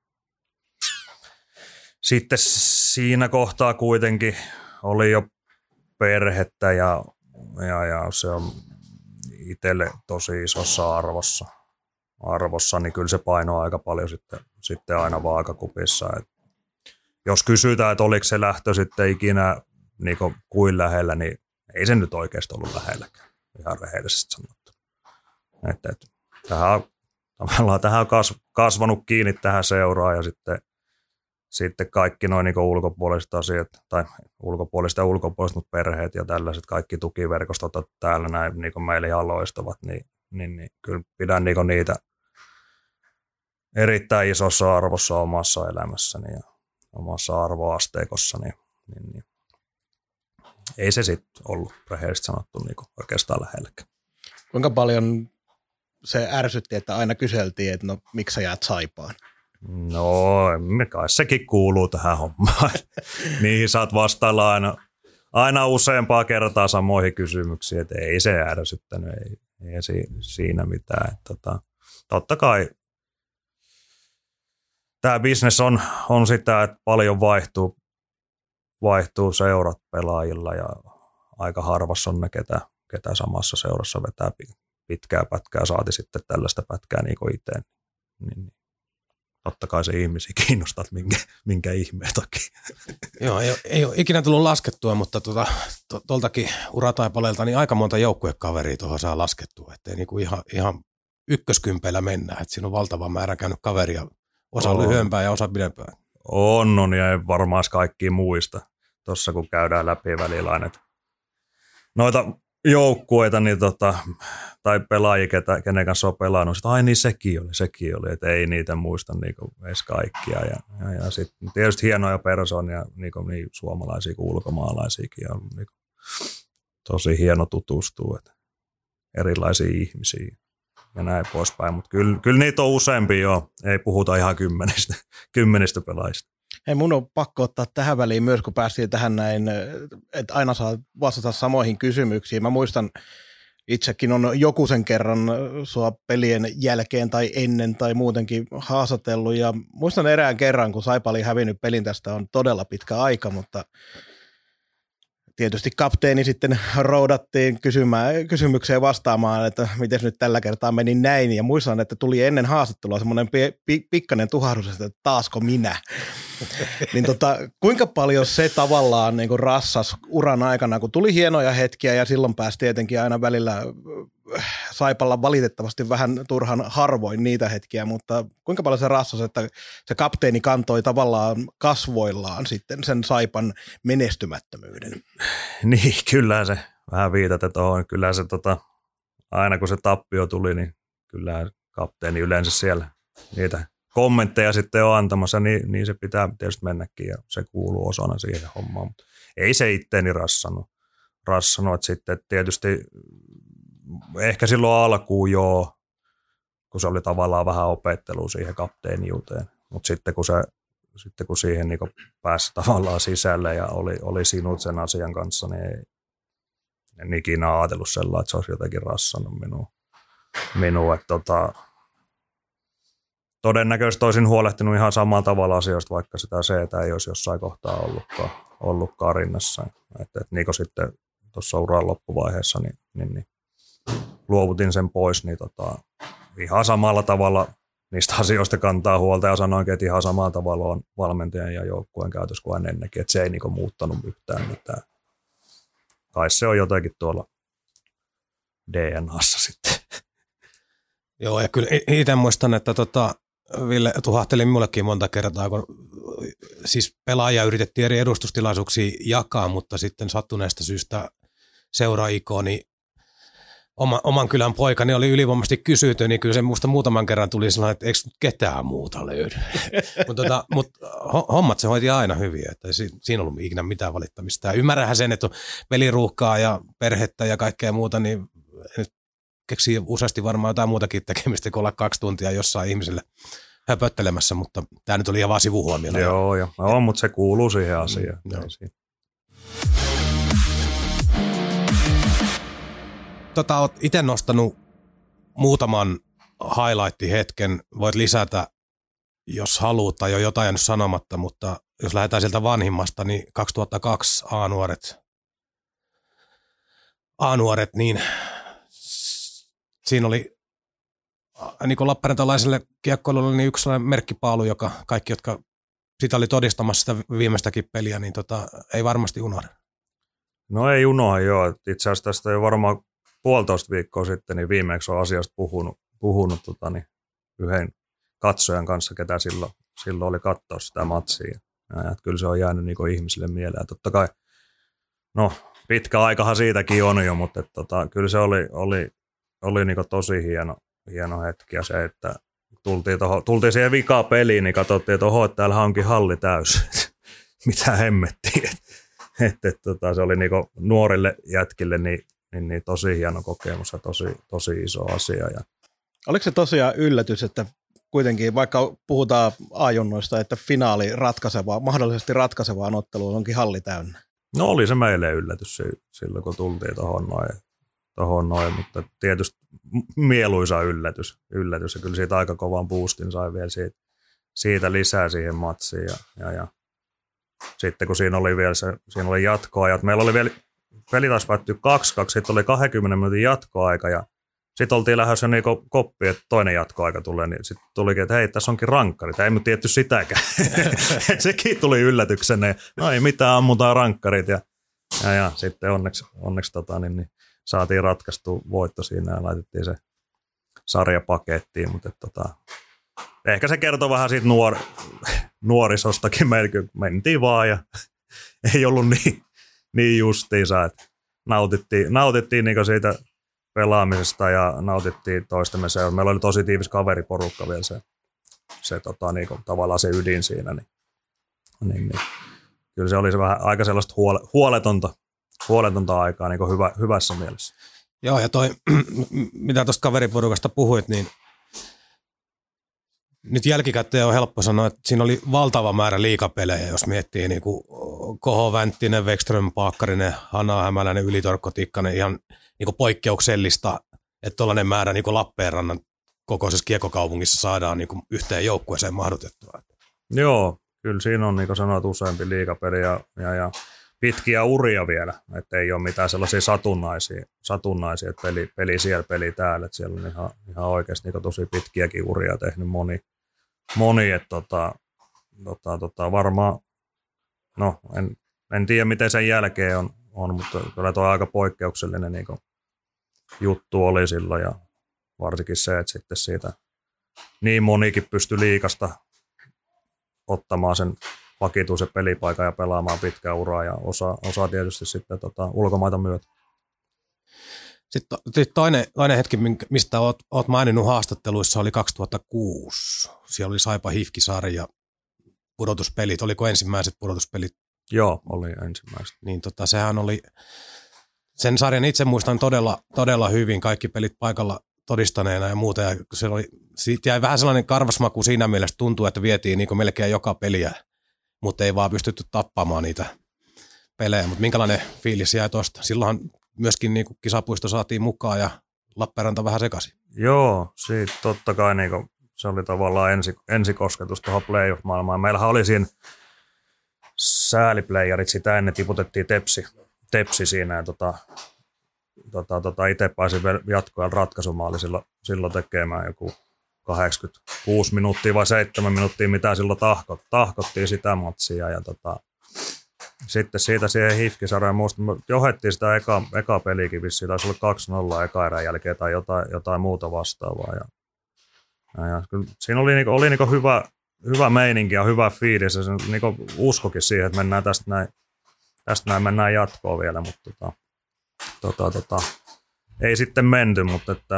sitten siinä kohtaa kuitenkin oli jo perhettä ja, ja, ja se on itselle tosi isossa arvossa, arvossa, niin kyllä se painoaa aika paljon sitten, sitten aina vaakakupissa. Et jos kysytään, että oliko se lähtö sitten ikinä niin kuin, kuin lähellä, niin ei se nyt oikeasti ollut lähelläkään, ihan rehellisesti sanottu. Että, että, tähän, tavallaan tähän on kasvanut kiinni tähän seuraan ja sitten, sitten kaikki noin niin ulkopuoliset asiat, tai ulkopuoliset ja ulkopuoliset, mutta perheet ja tällaiset kaikki tukiverkostot täällä näin niin meillä ihan loistavat, niin, niin, niin kyllä pidän niin niitä erittäin isossa arvossa omassa elämässäni ja omassa arvoasteikossani. Niin, niin ei se sitten ollut rehellisesti sanottu niin oikeastaan lähelläkään. Kuinka paljon se ärsytti, että aina kyseltiin, että no miksi sä jäät saipaan? No, kai sekin kuuluu tähän hommaan. Niihin saat vastailla aina, aina useampaa kertaa samoihin kysymyksiin, että ei se ärsyttänyt, ei, ei siinä mitään. Tota, totta kai tämä bisnes on, on sitä, että paljon vaihtuu vaihtuu seurat pelaajilla ja aika harvassa on ne, ketä, ketä samassa seurassa vetää pitkää pätkää, saati sitten tällaista pätkää niin kuin itse. Niin, niin totta kai se ihmisiä kiinnostaa, että minkä, minkä ihmeen takia. Joo, ei, ei ole ikinä tullut laskettua, mutta tuota, tuoltakin urataipaleelta niin aika monta joukkuekaveria tuohon saa laskettua, ettei niinku ihan, ihan ykköskympeillä mennä, että siinä on valtava määrä käynyt kaveria, osa on. lyhyempää ja osa pidempää. On, on ja ei varmaan kaikki muista tuossa kun käydään läpi välillä aina, noita joukkueita niin tota, tai pelaajia, ketä, kenen kanssa on pelannut, että ai niin sekin oli, sekin oli, että ei niitä muista niin kuin edes kaikkia. Ja, ja, ja sitten tietysti hienoja persoonia, niin, kuin, niin suomalaisia kuin ulkomaalaisiakin, on niin kuin, tosi hieno tutustua, että erilaisia ihmisiä ja näin poispäin, mutta kyllä, kyllä niitä on useampi jo, ei puhuta ihan kymmenistä, kymmenistä pelaajista. Hei, mun on pakko ottaa tähän väliin myös, kun päästiin tähän näin, että aina saa vastata samoihin kysymyksiin. Mä muistan, itsekin on joku sen kerran sua pelien jälkeen tai ennen tai muutenkin haastatellut. Ja muistan erään kerran, kun Saipa oli hävinnyt pelin, tästä on todella pitkä aika, mutta tietysti kapteeni sitten roudattiin kysymään, kysymykseen vastaamaan, että miten nyt tällä kertaa meni näin. Ja muistan, että tuli ennen haastattelua semmoinen pi- pi- pikkainen tuhahdus, että taasko minä. niin tota, kuinka paljon se tavallaan niin rassas uran aikana, kun tuli hienoja hetkiä ja silloin pääsi tietenkin aina välillä Saipalla valitettavasti vähän turhan harvoin niitä hetkiä, mutta kuinka paljon se rassas, että se kapteeni kantoi tavallaan kasvoillaan sitten sen Saipan menestymättömyyden? Niin, kyllä se vähän viitata tuohon. Kyllä se tota, aina kun se tappio tuli, niin kyllä kapteeni yleensä siellä niitä kommentteja sitten on antamassa, niin, niin se pitää tietysti mennäkin ja se kuuluu osana siihen hommaan. Mutta ei se itteeni rassannut. rassannut että sitten tietysti ehkä silloin alkuun joo, kun se oli tavallaan vähän opettelu siihen kapteeniuteen. Mutta sitten kun, se, sitten kun siihen niin pääsi tavallaan sisälle ja oli, oli sinut sen asian kanssa, niin ei, en ikinä ajatellut sellainen, että se olisi jotenkin rassannut minua. minua että tota, todennäköisesti olisin huolehtinut ihan samalla tavalla asioista, vaikka sitä se, että ei olisi jossain kohtaa ollutkaan, ollutkaan rinnassa. Että, että niin kuin sitten tuossa uran loppuvaiheessa, niin, niin, niin luovutin sen pois, niin tota, ihan samalla tavalla niistä asioista kantaa huolta ja sanoinkin, että ihan samalla tavalla on valmentajan ja joukkueen käytös kuin ennenkin, että se ei niinku muuttanut yhtään mitään. Kai se on jotenkin tuolla DNAssa sitten. Joo, ja kyllä itse muistan, että tota, Ville tuhahteli mullekin monta kertaa, kun siis pelaajia yritettiin eri edustustilaisuuksia jakaa, mutta sitten sattuneesta syystä seuraikoni oma, oman kylän poikani oli ylivoimaisesti kysytty, niin kyllä se musta muutaman kerran tuli sellainen, että eikö ketään muuta löydy. mutta tota, mut hommat se hoiti aina hyvin, että ei siinä ollut ikinä mitään valittamista. Ja ymmärrähän sen, että on peliruuhkaa ja perhettä ja kaikkea muuta, niin nyt keksii useasti varmaan jotain muutakin tekemistä kuin olla kaksi tuntia jossain ihmiselle höpöttelemässä, mutta tämä nyt oli ihan vaan sivuhuomiona. Joo, joo. No, mutta se kuuluu siihen asiaan. Mm, joo tota, oot itse nostanut muutaman highlight-hetken. Voit lisätä, jos haluat tai jo jotain jäänyt sanomatta, mutta jos lähdetään sieltä vanhimmasta, niin 2002 A-nuoret, A-nuoret, niin siinä oli niin kuin Lappeenrantalaiselle kiekkoilulle niin yksi sellainen merkkipaalu, joka kaikki, jotka sitä oli todistamassa sitä viimeistäkin peliä, niin tota, ei varmasti unohda. No ei unohda joo. Itse asiassa tästä jo varmaan puolitoista viikkoa sitten niin viimeksi on asiasta puhunut, puhunut tota, niin yhden katsojan kanssa, ketä silloin, silloin oli katsoa sitä matsia. Ja, että kyllä se on jäänyt niin ihmisille mieleen. Totta kai, no pitkä aikahan siitäkin on jo, mutta että, tota, kyllä se oli, oli, oli niin tosi hieno, hieno hetki. Ja se, että tultiin, toho, tultiin siihen vikaan peliin, niin katsottiin, että oho, täällä onkin halli täys. Mitä hemmettiin. Että et, et, tota, se oli niin nuorille jätkille niin niin, niin tosi hieno kokemus ja tosi, tosi iso asia. Ja. Oliko se tosiaan yllätys, että kuitenkin vaikka puhutaan ajunnoista, että finaali ratkaisevaa, mahdollisesti ratkaisevaa ottelua onkin halli täynnä? No oli se meille yllätys silloin, kun tultiin tuohon noin, tohon noin, mutta tietysti mieluisa yllätys, yllätys ja kyllä siitä aika kovan boostin sai vielä siitä, siitä lisää siihen matsiin ja, ja, ja sitten kun siinä oli vielä se, siinä oli jatkoajat. Meillä oli vielä, peli taas päättyi 2-2, sitten oli 20 minuutin jatkoaika ja sitten oltiin lähdössä niin koppi, että toinen jatkoaika tulee, niin sitten tulikin, että hei, tässä onkin rankkari. Tämä ei nyt tietty sitäkään. Sekin tuli yllätyksenä. No ei mitään, ammutaan rankkarit. Ja, ja, ja sitten onneksi, onneksi tota, niin, niin, saatiin ratkaistu voitto siinä ja laitettiin se sarja pakettiin. Mutta, tota, ehkä se kertoo vähän siitä nuor, nuorisostakin. Meillä mentiin vaan ja ei ollut niin, niin justiinsa, että nautittiin, nautittiin niin siitä pelaamisesta ja nautittiin toistemme seurasta. Meillä oli tosi tiivis kaveriporukka vielä se, se tota, niin kuin, tavallaan se ydin siinä. Niin, niin, niin. Kyllä se oli se vähän aika sellaista huole, huoletonta, huoletonta aikaa niin hyvä, hyvässä mielessä. Joo, ja toi, mitä tuosta kaveriporukasta puhuit, niin nyt jälkikäteen on helppo sanoa, että siinä oli valtava määrä liikapelejä, jos miettii niin kuin Koho Vänttinen, Wexström, Paakkarinen, Hanna Hämäläinen, Ylitorkko, Tikkanen, ihan niin kuin poikkeuksellista, että tuollainen määrä niin kuin Lappeenrannan kokoisessa kiekokaupungissa saadaan niin kuin yhteen joukkueeseen mahdotettua. Joo, kyllä siinä on niin kuin sanoit useampi liikapeli ja, ja, ja pitkiä uria vielä, että ei ole mitään sellaisia satunnaisia, satunnaisia että peli, peli siellä, peli täällä, että siellä on ihan, ihan oikeasti niin tosi pitkiäkin uria tehnyt moni, moni että tota, tota, tota, varmaan, no en, en tiedä miten sen jälkeen on, on mutta kyllä tuo aika poikkeuksellinen niin juttu oli silloin ja varsinkin se, että sitten siitä niin monikin pystyi liikasta ottamaan sen vakituisen pelipaikan ja pelaamaan pitkää uraa ja osa, osa tietysti sitten tota, ulkomaita myötä. Sitten toinen, toinen hetki, mistä olet, olet maininnut haastatteluissa, oli 2006. Siellä oli Saipa Hifki-sarja, pudotuspelit. Oliko ensimmäiset pudotuspelit? Joo, oli ensimmäiset. Niin tota, sehän oli, sen sarjan itse muistan todella, todella hyvin, kaikki pelit paikalla todistaneena ja muuta. Ja se oli, siitä jäi vähän sellainen karvasmaku siinä mielessä, tuntuu, että vietiin niin melkein joka peliä, mutta ei vaan pystytty tappamaan niitä pelejä. Mutta minkälainen fiilis jäi tuosta? Silloinhan myöskin niin kisapuisto saatiin mukaan ja Lappeenranta vähän sekaisin. Joo, siitä totta kai niin kuin, se oli tavallaan ensi, ensikosketus tuohon playoff-maailmaan. Meillähän oli siinä sääliplayerit, sitä ennen tiputettiin tepsi, tepsi siinä ja tota, tota, tota, itse pääsin jatkoajan ratkaisumaali silloin, silloin tekemään joku 86 minuuttia vai 7 minuuttia, mitä silloin tahkot, tahkottiin sitä matsia ja tota, sitten siitä siihen hifkisarjaan muista, johettiin sitä eka, eka pelikin vissiin, taisi olla 2-0 eka erän jälkeen tai jotain, jotain muuta vastaavaa. Ja, ja, ja siinä oli, niinku, oli niinku hyvä, hyvä meininki ja hyvä fiilis ja se niinku uskokin siihen, että mennään tästä näin, tästä näin mennään jatkoon vielä, mutta tota, tota, tota, ei sitten menty, mutta että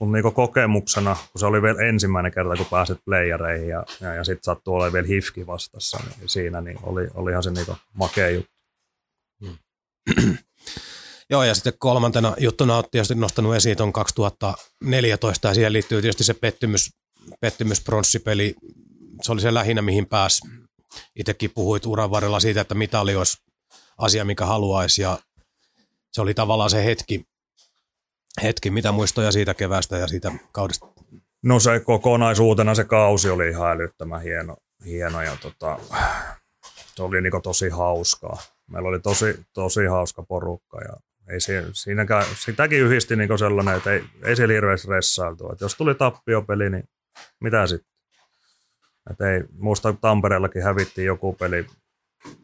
mun niinku kokemuksena, kun se oli vielä ensimmäinen kerta, kun pääsit playereihin ja, ja, ja sitten sattuu olemaan vielä hifki vastassa, niin siinä niin oli, olihan se niinku makea juttu. Hmm. Joo, ja sitten kolmantena juttuna olet tietysti nostanut esiin tuon 2014, ja siihen liittyy tietysti se pettymys, pettymyspronssipeli. Se oli se lähinnä, mihin pääs. Itsekin puhuit uran varrella siitä, että mitali olisi asia, mikä haluaisi, ja se oli tavallaan se hetki, hetki mitä muistoja siitä kevästä ja siitä kaudesta? No se kokonaisuutena se kausi oli ihan älyttömän hieno, hieno ja tota, se oli niin tosi hauskaa. Meillä oli tosi, tosi hauska porukka ja ei siinäkään, sitäkin yhdisti niin sellainen, että ei, ei siellä hirveästi ressailtu. Että jos tuli tappiopeli, niin mitä sitten? Ei, muista Tampereellakin hävittiin joku peli,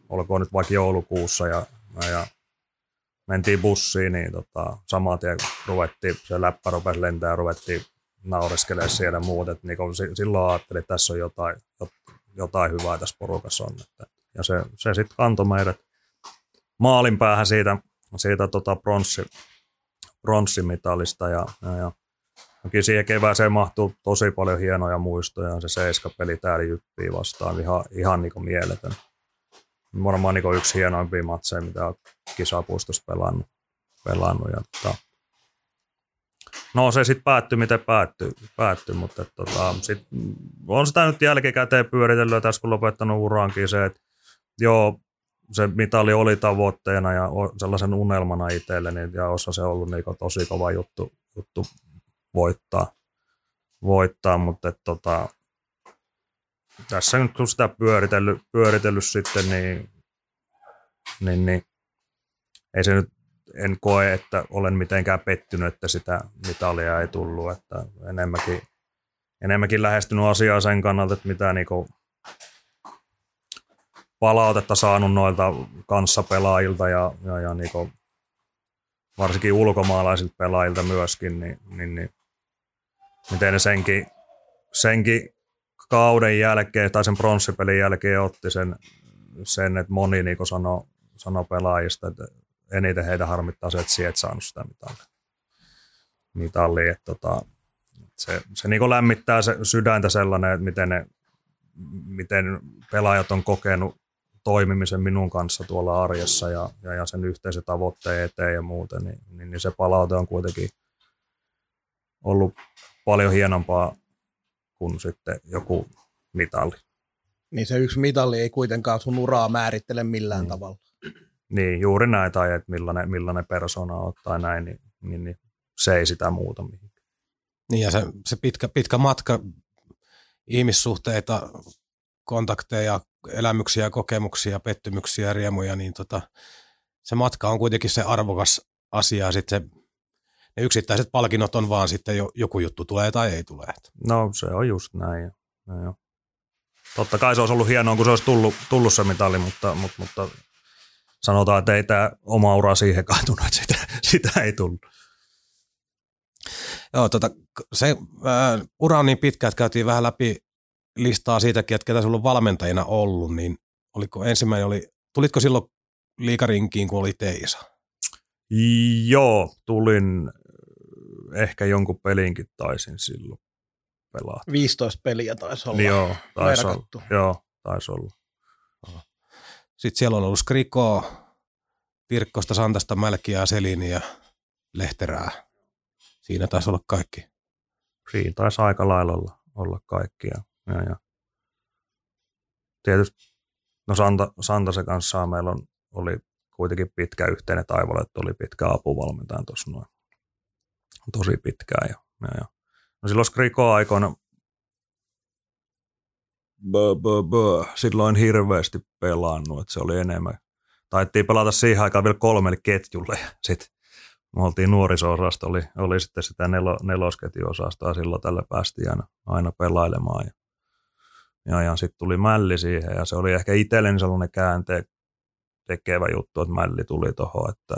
olkoon nyt vaikka joulukuussa ja, ja mentiin bussiin, niin tota, saman tien ruvettiin, se läppä rupesi lentää ja ruvettiin naureskelemaan siellä muut. Et niin silloin ajattelin, että tässä on jotain, jotain hyvää tässä porukassa on. Että, ja se, se sitten kantoi meidät maalin päähän siitä, siitä tota pronssi, pronssimitalista ja, ja, ja Toki siihen kevääseen mahtuu tosi paljon hienoja muistoja. Se seiskapeli täällä jyppii vastaan ihan, ihan niin kuin mieletön varmaan niin yksi hienoimpia matseja, mitä olen kisapuistossa pelannut. pelannut ja, tota, no se sitten päättyi, miten päättyi, päättyi mutta tota, sit, on sitä nyt jälkikäteen pyöritellyt tässä, kun lopettanut uraankin se, että joo, se mitali oli tavoitteena ja sellaisen unelmana itselleni ja osa se ollut niin tosi kova juttu, juttu voittaa, voittaa mutta et, tota, tässä nyt kun sitä pyöritellyt, pyöritellyt sitten, niin, niin, niin ei se nyt, en koe, että olen mitenkään pettynyt, että sitä mitalia ei tullut, että enemmänkin, enemmänkin lähestynyt asiaa sen kannalta, että mitä niinku palautetta saanut noilta kanssapelaajilta ja, ja, ja niinku varsinkin ulkomaalaisilta pelaajilta myöskin, niin, niin, niin miten ne senkin, senkin kauden jälkeen tai sen pronssipelin jälkeen otti sen, sen että moni niin sanoi sano pelaajista, että eniten heitä harmittaa se, että et saanut sitä mitalia. mitalia että tota, se, se niin lämmittää se sydäntä sellainen, että miten, ne, miten pelaajat on kokenut toimimisen minun kanssa tuolla arjessa ja, ja, ja sen yhteisen tavoitteen eteen ja muuten, niin, niin, niin se palaute on kuitenkin ollut paljon hienompaa kuin sitten joku mitalli. Niin se yksi mitalli ei kuitenkaan sun uraa määrittele millään niin. tavalla. Niin, juuri näin, tai että millainen, millainen persona on tai näin, niin, niin, niin se ei sitä muuta mihinkään. Niin ja se, se pitkä, pitkä matka, ihmissuhteita, kontakteja, elämyksiä, kokemuksia, pettymyksiä, riemuja, niin tota, se matka on kuitenkin se arvokas asia. Sitten se, ne yksittäiset palkinnot on vaan sitten jo, joku juttu tulee tai ei tule. No se on just näin. No, jo. Totta kai se olisi ollut hienoa, kun se olisi tullut, tullut se mitali, mutta, mutta, mutta sanotaan, että ei tämä oma ura siihen kaatunut, että sitä, sitä ei tullut. Joo, tota, se ää, ura on niin pitkä, että käytiin vähän läpi listaa siitäkin, että ketä sulla on valmentajina ollut, niin oliko ensimmäinen, oli, tulitko silloin liikarinkiin, kun oli Teisa? Joo, tulin ehkä jonkun pelinkin taisin silloin pelaa. 15 peliä taisi olla. Joo, taisi olla. Joo, taisi olla. Sitten siellä on ollut Skriko, Tirkkosta, Santasta, Mälkiä, Seliniä, Lehterää. Siinä taisi olla kaikki. Siinä taisi aika lailla olla, olla kaikki. Ja, ja, ja. Tietysti, no Santa, Santase kanssa meillä on, oli kuitenkin pitkä yhteinen taivalle, että oli pitkä apuvalmentaja tuossa noin. Tosi pitkään. Ja, ja, ja. No silloin Skriko-aikoina bö, bö, bö. silloin hirveästi pelannut, että se oli enemmän. Taittiin pelata siihen aikaan vielä kolmelle ketjulle ja sitten me oltiin nuoriso-osasto, oli, oli sitten sitä nelo, nelosketjuosastoa, silloin tällä päästiin aina, aina pelailemaan. Ja, ja, ja sitten tuli Mälli siihen ja se oli ehkä itselleni sellainen käänteen tekevä juttu, että Mälli tuli tuohon, että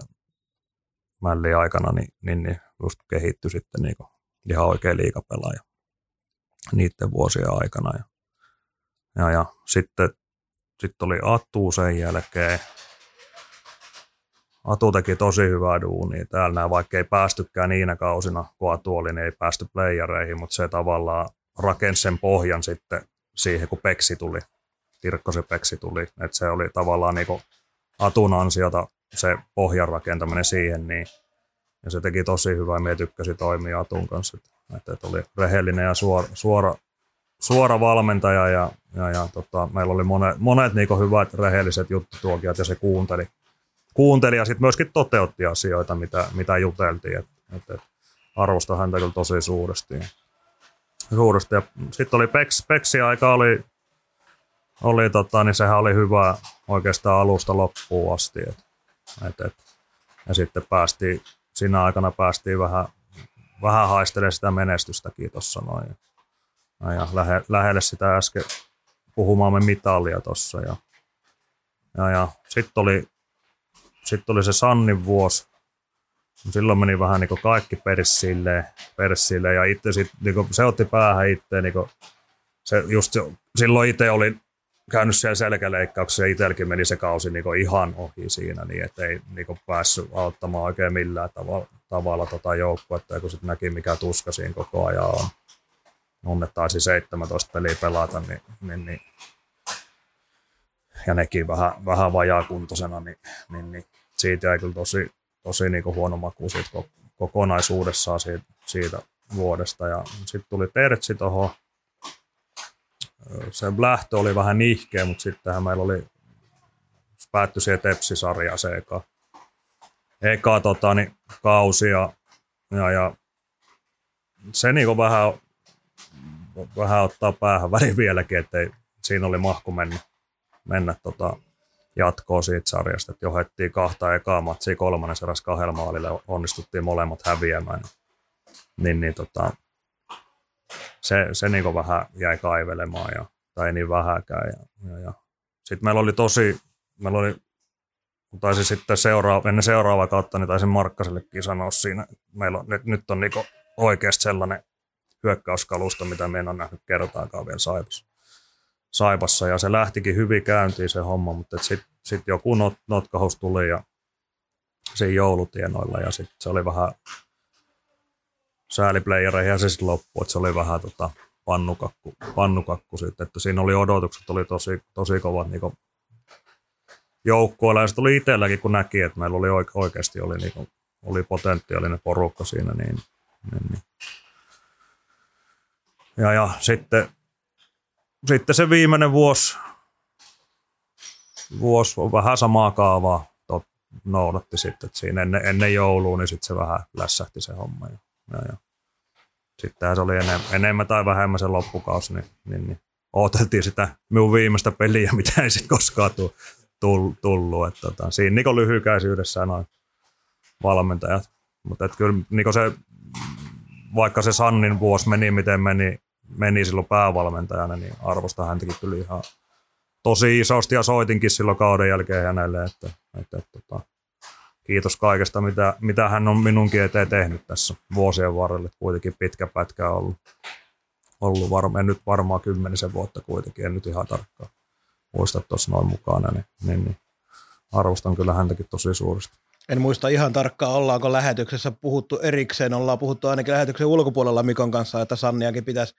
Mälli aikana niin, niin, niin just kehittyi sitten niin kuin ihan oikein liikapelaaja niiden vuosien aikana. Ja, ja, ja sitten, sitten oli Atu sen jälkeen. Atu teki tosi hyvää duunia täällä, nämä, vaikka ei päästykään niinä kausina, kun Atu oli, niin ei päästy playereihin, mutta se tavallaan rakensi sen pohjan sitten siihen, kun Peksi tuli, Tirkkosen Peksi tuli, että se oli tavallaan niin Atun ansiota se pohjan rakentaminen siihen, niin ja se teki tosi hyvää, me tykkäsi toimia Atun kanssa, että, että oli rehellinen ja suora, suora, suora valmentaja ja, ja, ja tota, meillä oli monet, monet niin hyvät rehelliset juttutuokiot ja se kuunteli, kuunteli ja sitten myöskin toteutti asioita, mitä, mitä juteltiin, että et, et, arvostan häntä kyllä tosi suuresti. suuresti. Sitten oli Peks, Peksi aika oli, oli tota, niin sehän oli hyvä oikeastaan alusta loppuun asti. Et, et, et, ja sitten päästiin siinä aikana päästiin vähän, vähän haistelemaan sitä menestystäkin tuossa noin. Ja, lähe, lähelle sitä äsken puhumaamme mitalia tuossa. Ja, ja, ja sitten oli, sit oli se Sannin vuosi. Silloin meni vähän niin kaikki perssille, perssille ja itse sit, niin se otti päähän itse. Niin se just silloin itse oli käynyt siellä selkäleikkauksessa itselläkin meni se kausi niin ihan ohi siinä, niin ettei niin päässyt auttamaan oikein millään tavalla, tavalla tota joukkuetta, kun sitten näki mikä tuska siinä koko ajan on. On, että taisi 17 peliä pelata, niin, niin, niin ja nekin vähän, vähän vajaakuntoisena, niin, niin, niin siitä jäi kyllä tosi, tosi niin huono maku siitä kokonaisuudessaan siitä, siitä vuodesta. Ja sitten tuli Tertsi tuohon se lähtö oli vähän nihkeä, mutta sittenhän meillä oli, päättyi siihen Tepsi-sarja se eka, eka tota, niin, kausi ja, ja, ja se niin vähän, vähän ottaa päähän väliin vieläkin, ettei siinä oli mahku mennä, mennä tota, jatkoa siitä sarjasta, että johdettiin kahta ekaa matsia kolmannen eräs kahdella maalilla, onnistuttiin molemmat häviämään. Niin, niin tota, se, se niin vähän jäi kaivelemaan, ja, tai ei niin vähäkään. Ja, ja, ja. Sitten meillä oli tosi, meillä oli, taisin sitten seuraava, ennen seuraavaa kautta, niin taisin Markkasellekin sanoa siinä, meillä on, nyt, nyt on niin oikeasti sellainen hyökkäyskalusto, mitä me en ole nähnyt kertaakaan vielä Saipassa. Saipassa. Ja se lähtikin hyvin käyntiin se homma, mutta sitten sit joku not, notkahus tuli ja siinä joulutienoilla ja sitten se oli vähän sääliplayereihin ja se sitten loppui, että se oli vähän tota, pannukakku, pannukakku sitten, että siinä oli odotukset, oli tosi, tosi kovat niin joukkueella ja se tuli itselläkin, kun näki, että meillä oli oikeasti oli, niin kuin, oli potentiaalinen porukka siinä, niin, niin, niin. Ja, ja sitten, sitten se viimeinen vuosi, vuosi on vähän samaa kaavaa noudatti sitten, että siinä ennen, ennen joulua, niin sitten se vähän lässähti se homma. Ja, ja, ja. Sittenhän se oli enemmän, enemmän tai vähemmän se loppukausi, niin, niin, niin odoteltiin sitä minun viimeistä peliä, mitä ei sitten koskaan tullut. Että, tota, siinä niin lyhykäisyydessä noin valmentajat. Mutta kyllä niin se, vaikka se Sannin vuosi meni miten meni, meni silloin päävalmentajana, niin arvosta häntäkin tuli ihan tosi isosti ja soitinkin silloin kauden jälkeen hänelle, että, että, että, että kiitos kaikesta, mitä, mitä hän on minunkin eteen tehnyt tässä vuosien varrelle. Kuitenkin pitkä pätkä on ollut, ollut varma, nyt varmaan kymmenisen vuotta kuitenkin, en nyt ihan tarkkaan muista tuossa noin mukana, niin, niin, niin arvostan kyllä häntäkin tosi suuresti. En muista ihan tarkkaan, ollaanko lähetyksessä puhuttu erikseen. Ollaan puhuttu ainakin lähetyksen ulkopuolella Mikon kanssa, että Sanniakin pitäisi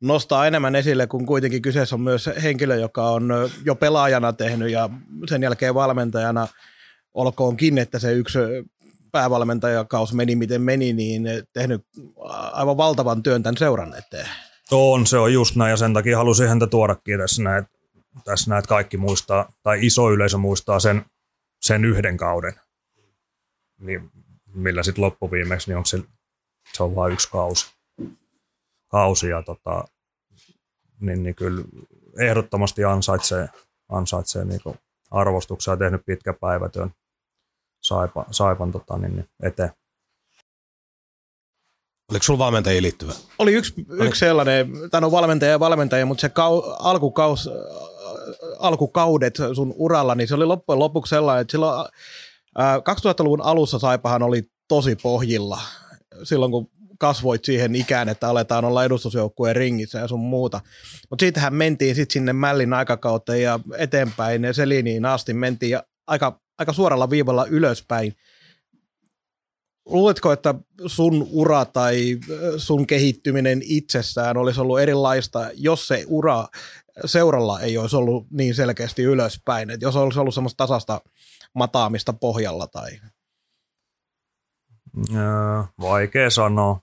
nostaa enemmän esille, kun kuitenkin kyseessä on myös henkilö, joka on jo pelaajana tehnyt ja sen jälkeen valmentajana, olkoonkin, että se yksi päävalmentajakaus meni miten meni, niin tehnyt aivan valtavan työn tämän seuran eteen. On, se on just näin ja sen takia halusin häntä tuodakin tässä näin, tässä näin, kaikki muistaa, tai iso yleisö muistaa sen, sen yhden kauden niin millä sitten loppuviimeksi, niin onko se, se on vain yksi kausi. kausi ja tota, niin, niin kyllä ehdottomasti ansaitsee, ansaitsee niin arvostuksia tehnyt pitkä päivätyön saipa, Saipan tota, niin, niin eteen. Oliko sulla valmentajia liittyvä? Oli yksi, Oli. yksi sellainen, tai on valmentaja ja valmentaja, mutta se kau, alkukaus, alkukaudet sun uralla, niin se oli loppujen lopuksi sellainen, että silloin 2000-luvun alussa Saipahan oli tosi pohjilla silloin, kun kasvoit siihen ikään, että aletaan olla edustusjoukkueen ringissä ja sun muuta. Mutta siitähän mentiin sitten sinne Mällin aikakauteen ja eteenpäin ja Seliniin asti mentiin ja aika, aika suoralla viivalla ylöspäin. Luuletko, että sun ura tai sun kehittyminen itsessään olisi ollut erilaista, jos se ura seuralla ei olisi ollut niin selkeästi ylöspäin? Et jos olisi ollut semmoista tasasta mataamista pohjalla? Tai? Vaikea sanoa.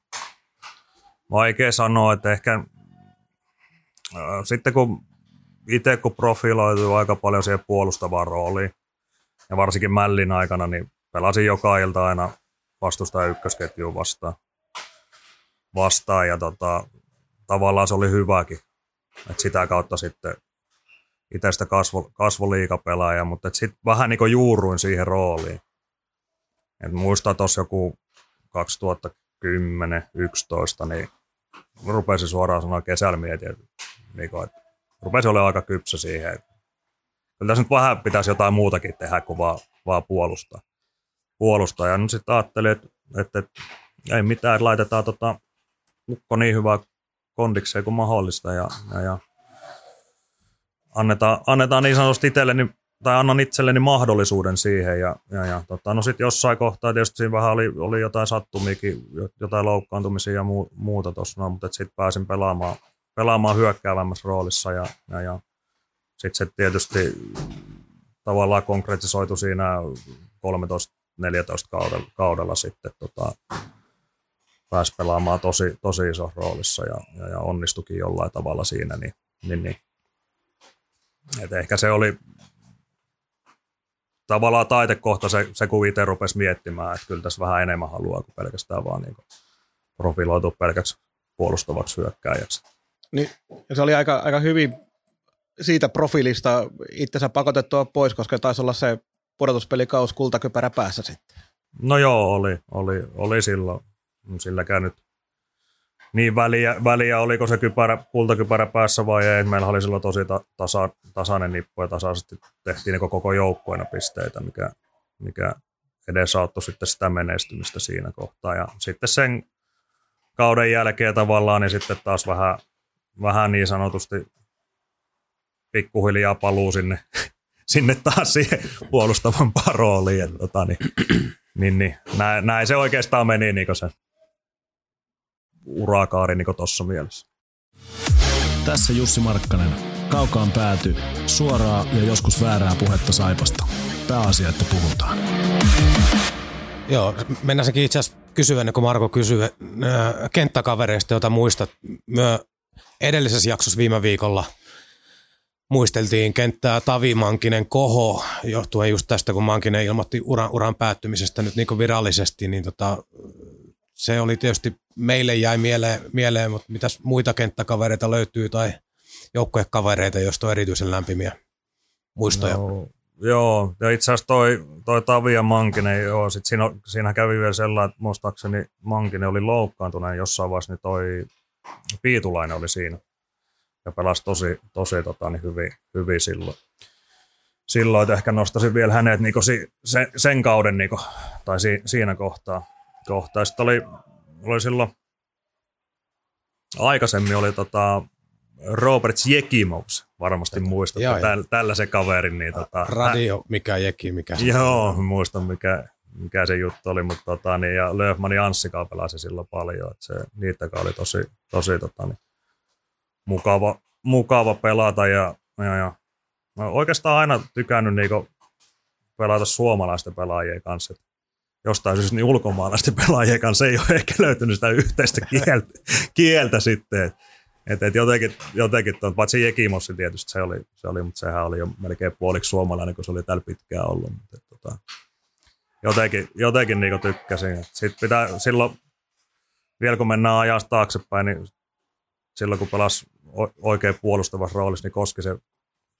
Vaikea sanoa, että ehkä sitten kun itse kun profiloituu aika paljon siihen puolustavaan rooliin, ja varsinkin Mällin aikana, niin pelasin joka ilta aina vastustajan ykkösketjuun vastaan. vastaan ja tota, tavallaan se oli hyväkin. Et sitä kautta sitten itsestä kasvo, kasvoliikapelaaja, mutta sitten vähän niin juuruin siihen rooliin. Et muistan tuossa joku 2010-2011, niin rupesin suoraan sanoa kesällä mietin, että, niin kuin, että rupesin olemaan aika kypsä siihen. Että kyllä tässä nyt vähän pitäisi jotain muutakin tehdä kuin vaan, vaan puolustaa. puolustaa. Ja nyt sitten ajattelin, että, että, että ei mitään, että laitetaan tota, lukko niin hyvää kondikseen kuin mahdollista. Ja, ja, ja annetaan, annetaan niin sanotusti itselleni, tai annan itselleni mahdollisuuden siihen. Ja, ja, ja tota, no sitten jossain kohtaa tietysti siinä vähän oli, oli jotain sattumiakin, jotain loukkaantumisia ja muu, muuta tuossa, no, mutta sitten pääsin pelaamaan, pelaamaan hyökkäävämmässä roolissa ja, ja, ja sitten se tietysti tavallaan konkretisoitu siinä 13-14 kaudella, kaudella sitten tota, pääsi pelaamaan tosi, tosi iso roolissa ja, ja, ja onnistukin jollain tavalla siinä, niin, niin, niin et ehkä se oli tavallaan taitekohta se, se kun itse rupesi miettimään, että kyllä tässä vähän enemmän haluaa kuin pelkästään vaan niin profiloitua pelkäksi puolustavaksi hyökkääjäksi. Niin, se oli aika, aika hyvin siitä profiilista itsensä pakotettua pois, koska taisi olla se pudotuspelikaus kultakypärä päässä sitten. No joo, oli, oli, oli silloin. Silläkään nyt niin väliä, väliä oliko se kypärä, kultakypärä päässä vai ei. Meillä oli silloin tosi ta, tasa, tasainen nippu ja tasaisesti tehtiin niin koko joukkueena pisteitä, mikä, mikä edesauttoi sitten sitä menestymistä siinä kohtaa. Ja sitten sen kauden jälkeen tavallaan niin sitten taas vähän, vähän niin sanotusti pikkuhiljaa paluu sinne, sinne taas siihen puolustavampaan rooliin. Että, tota, niin, niin, niin, näin, näin, se oikeastaan meni niin se urakaari niin tuossa mielessä. Tässä Jussi Markkanen. Kaukaan pääty. Suoraa ja joskus väärää puhetta Saipasta. Pääasia, että puhutaan. Joo, mennään sekin itse asiassa kysyä, ennen kuin Marko kysyy äh, kenttäkavereista, joita muistat. Myö edellisessä jaksossa viime viikolla muisteltiin kenttää Tavi Mankinen koho, johtuen just tästä, kun Mankinen ilmoitti uran, uran päättymisestä nyt niin virallisesti, niin tota, se oli tietysti meille jäi mieleen, mieleen mutta mitäs muita kenttäkavereita löytyy tai joukkuekavereita, joista on erityisen lämpimiä muistoja? No, joo, ja itse asiassa toi, toi Tavi ja Mankinen, joo, sit siinä, siinä kävi vielä sellainen, että muistaakseni Mankinen oli loukkaantunut jossain vaiheessa, niin toi Piitulainen oli siinä ja pelasi tosi, tosi tota, niin hyvin, hyvin silloin. Silloin, että ehkä nostaisin vielä hänet niin si, sen, sen kauden niin kuin, tai si, siinä kohtaa. kohtaa. Sitten oli, oli silloin aikaisemmin oli tota, Robert Jekimovs, varmasti muistat, täl, tällaisen kaverin. Niin, tota, Radio, mikä Jeki, mikä se Joo, muistan mikä, mikä se juttu oli, mutta tota, niin, ja Löfmanin Anssi pelasi silloin paljon, että se, niitäkään oli tosi, tosi tota, niin, mukava, mukava pelata ja, ja, ja mä oikeastaan aina tykännyt niinku pelata suomalaisten pelaajien kanssa. Et jostain syystä niin ulkomaalaisten pelaajien kanssa ei ole ehkä löytynyt sitä yhteistä kieltä, kieltä sitten. Et, et jotenkin, jotenkin ton, paitsi Jekimossi tietysti se oli, se oli, mutta sehän oli jo melkein puoliksi suomalainen, kun se oli täällä pitkään ollut. Mutta, et, tota, jotenkin, jotenkin niin tykkäsin. Sitten pitää silloin, vielä kun mennään ajasta taaksepäin, niin silloin kun pelasi oikein puolustavassa roolissa, niin Koskisen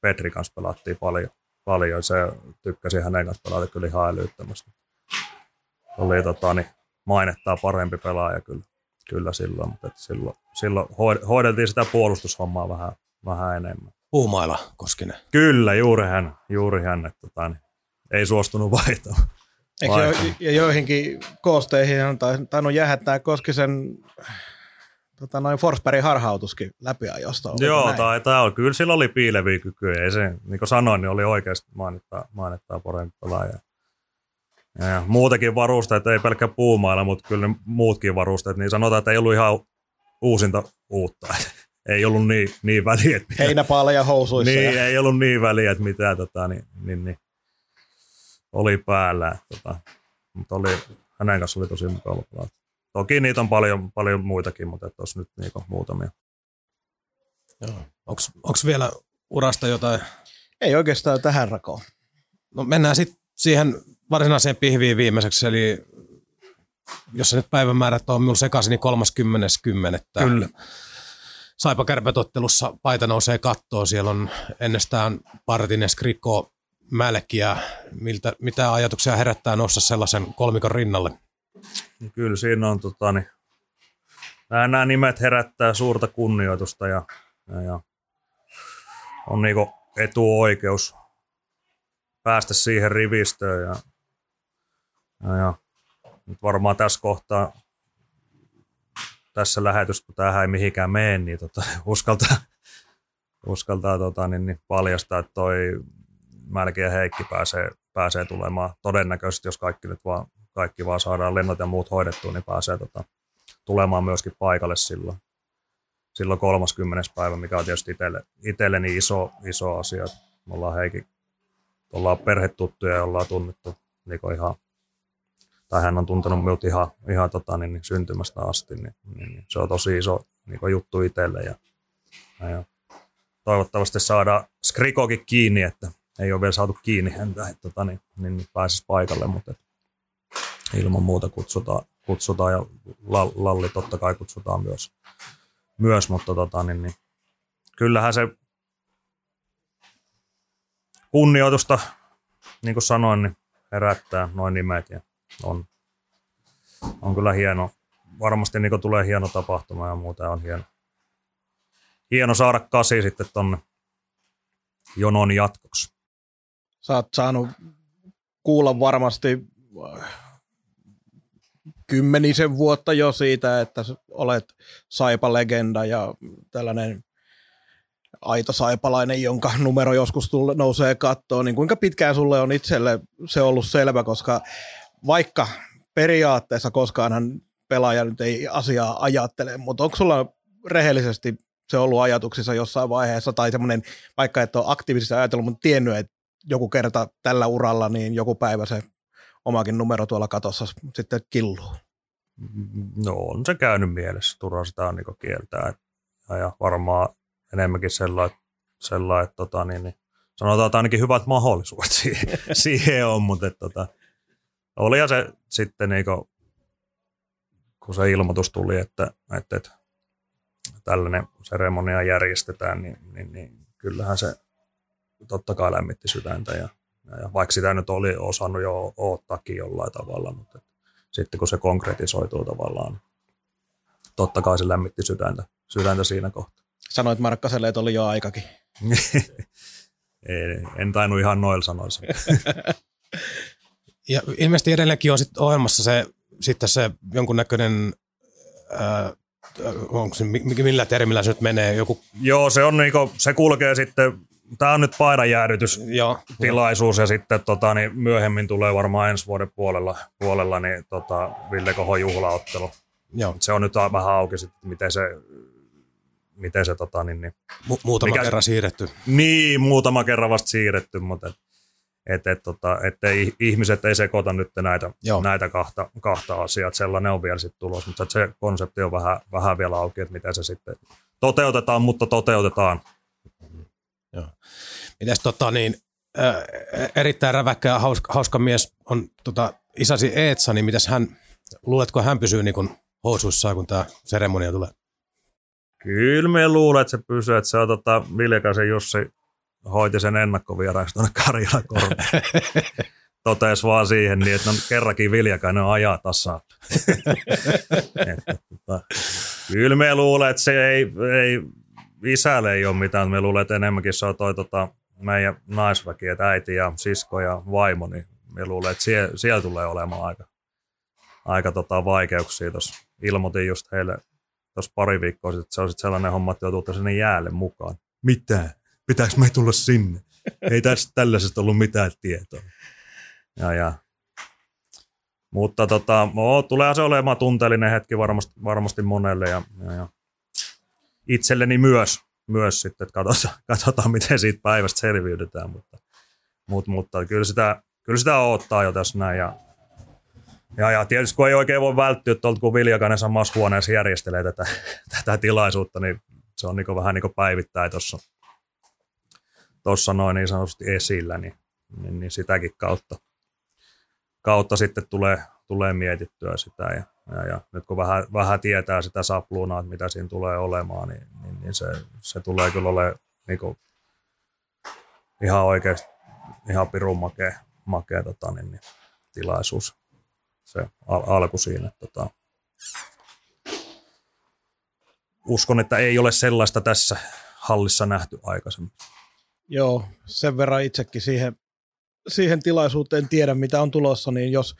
Petri kanssa pelattiin paljon. paljon. Se tykkäsi hänen kanssa pelata kyllä ihan älyttömästi. Oli tota, niin, mainettaa parempi pelaaja kyllä, kyllä silloin, mutta silloin, silloin hoideltiin sitä puolustushommaa vähän, vähän enemmän. Puumaila Koskinen. Kyllä, juuri hän, juuri hän että tota, niin, ei suostunut vaihtamaan. Eikö jo, ja joihinkin koosteihin on tainnut jäädä tämä Koskisen tota, noin Forsbergin harhautuskin läpiajosta. Joo, tai, tai on. kyllä sillä oli piileviä kykyjä. Ei se, niin kuin sanoin, niin oli oikeasti mainittaa, mainittaa parempi pelaaja. Ja, ja muutenkin varusteet, ei pelkkä puumailla, mutta kyllä ne muutkin varusteet, niin sanotaan, että ei ollut ihan uusinta uutta. ei ollut niin, niin väliä. Että mitä, Heinäpaaleja housuissa. Niin, ja... ei ollut niin väliä, että mitä tota, niin, niin, niin, oli päällä. Tota, mutta oli, hänen kanssa oli tosi mukava pelata. Toki niitä on paljon, paljon muitakin, mutta tuossa nyt niinku muutamia. Onko vielä urasta jotain? Ei oikeastaan tähän rakoon. No mennään sitten siihen varsinaiseen pihviin viimeiseksi, eli jos se nyt päivämäärät on minulla sekaisin, niin 30.10. Kyllä. Saipa kärpätottelussa paita nousee kattoon, siellä on ennestään Partinen, Skriko, Mälkiä. Miltä, mitä ajatuksia herättää noussa sellaisen kolmikon rinnalle? Niin kyllä siinä on, tota, niin, nämä, nämä nimet herättää suurta kunnioitusta ja, ja, ja on niinku etuoikeus päästä siihen rivistöön ja, ja, ja nyt varmaan tässä kohtaa tässä lähetyssä, kun tämähän ei mihinkään mene, niin tota, uskaltaa, uskaltaa tota, niin, niin paljastaa, että toi Mälki ja Heikki pääsee, pääsee tulemaan todennäköisesti, jos kaikki nyt vaan kaikki vaan saadaan lennot ja muut hoidettua, niin pääsee tota, tulemaan myöskin paikalle silloin, silloin 30. päivä, mikä on tietysti itselle, itselleni iso, iso asia. Me ollaan Heikin, ollaan perhetuttuja ja ollaan tunnettu niin ihan, tai hän on tuntenut minut ihan, ihan tota, niin, niin, syntymästä asti, niin, niin, niin, se on tosi iso niin juttu itselle ja, ja, toivottavasti saadaan Skrikokin kiinni, että ei ole vielä saatu kiinni häntä, että tota, niin, niin, niin pääsisi paikalle, mutta että ilman muuta kutsutaan, kutsutaan ja Lalli totta kai kutsutaan myös, myös mutta tota, niin, niin, kyllähän se kunnioitusta, niin kuin sanoin, niin herättää noin nimet ja on, on kyllä hieno. Varmasti niin tulee hieno tapahtuma ja muuta on hieno, hieno saada kasi sitten tonne jonon jatkoksi. Sä oot saanut kuulla varmasti kymmenisen vuotta jo siitä, että olet Saipa-legenda ja tällainen aito saipalainen, jonka numero joskus tulle, nousee kattoon, niin kuinka pitkään sulle on itselle se ollut selvä, koska vaikka periaatteessa koskaanhan pelaaja nyt ei asiaa ajattele, mutta onko sulla rehellisesti se ollut ajatuksissa jossain vaiheessa, tai semmoinen, vaikka et ole aktiivisesti ajatellut, mutta tiennyt, että joku kerta tällä uralla, niin joku päivä se omakin numero tuolla katossa sitten killuu? No on se käynyt mielessä, turha sitä on niin kieltää. Ja, ja varmaan enemmänkin sellainen, sellainen tota, niin, niin, sanotaan, että ainakin hyvät mahdollisuudet siihen, siihen on, mutta että, tota, oli se sitten niin kuin, kun se ilmoitus tuli, että, että, että tällainen seremonia järjestetään, niin, niin, niin kyllähän se totta kai lämmitti sydäntä ja vaikka sitä nyt oli osannut jo oottaakin jollain tavalla, mutta sitten kun se konkretisoituu tavallaan, niin totta kai se lämmitti sydäntä, sydäntä siinä kohtaa. Sanoit Markkaselle, että oli jo aikakin. Ei, en tainnut ihan noilla sanoissa. ja ilmeisesti edelleenkin on sit ohjelmassa se, sitten se jonkunnäköinen, äh, onko se, millä termillä se nyt menee? Joku... Joo, se, on niinku, se kulkee sitten tämä on nyt paidanjäädytys tilaisuus ja sitten tota, niin myöhemmin tulee varmaan ensi vuoden puolella, puolella niin tota, Ville Kohon juhlaottelu. Joo. Se on nyt vähän auki sitten, miten se, miten se tota, niin, niin, Mu- muutama mikä, kerran siirretty. Niin, muutama kerran vasta siirretty, mutta et, et, et, tota, ettei ihmiset ei sekoita nyt näitä, näitä kahta, kahta asiaa. Sellainen on vielä sitten tulos, mutta se konsepti on vähän, vähän vielä auki, että miten se sitten toteutetaan, mutta toteutetaan. Joo. Mites tota niin, äh, erittäin räväkkä ja hauska, hauska mies on tota, isäsi Eetsa, niin mitäs hän, luuletko hän pysyy niin kuin housuissaan, kun tämä seremonia tulee? Kyllä me luulen, että se pysyy, että se on tota, Viljakaisen Jussi hoiti sen ennakkovieraaksi tuonne Karjalan Totees vaan siihen, niin että no, kerrankin Viljakainen ajaa tasaa. tota, kyllä me luulen, että se ei, ei isälle ei ole mitään. Me luulen, että enemmänkin se on toi tota, meidän naisväki, että äiti ja sisko ja vaimo, niin me luulen, että siellä, siellä tulee olemaan aika, aika tota, vaikeuksia. Tuossa ilmoitin just heille tuossa pari viikkoa sitten, että se on sit sellainen homma, että joutuu sinne jäälle mukaan. Mitä? Pitääkö me tulla sinne? Ei tästä tällaisesta ollut mitään tietoa. Ja, ja. Mutta tota, no, tulee se olemaan tunteellinen hetki varmasti, varmasti monelle ja, ja, ja itselleni myös, myös sitten, että katsotaan, katsotaan, miten siitä päivästä selviydytään, mutta, mutta, mutta kyllä, sitä, kyllä sitä odottaa jo tässä näin. Ja, ja, ja tietysti kun ei oikein voi välttyä tuolta, kun Viljakainen samassa huoneessa järjestelee tätä, tätä tilaisuutta, niin se on niin vähän niin päivittäin tuossa tossa noin niin sanotusti esillä, niin, niin, niin sitäkin kautta, kautta sitten tulee, tulee mietittyä sitä ja ja, ja nyt kun vähän, vähän tietää sitä sapluunaa, että mitä siinä tulee olemaan, niin, niin, niin se, se tulee kyllä olemaan niin kuin, ihan oikeasti ihan pirun makea, makea tota, niin, niin, tilaisuus se al- alku siinä. Tota, uskon, että ei ole sellaista tässä hallissa nähty aikaisemmin. Joo, sen verran itsekin siihen, siihen tilaisuuteen tiedä, mitä on tulossa, niin jos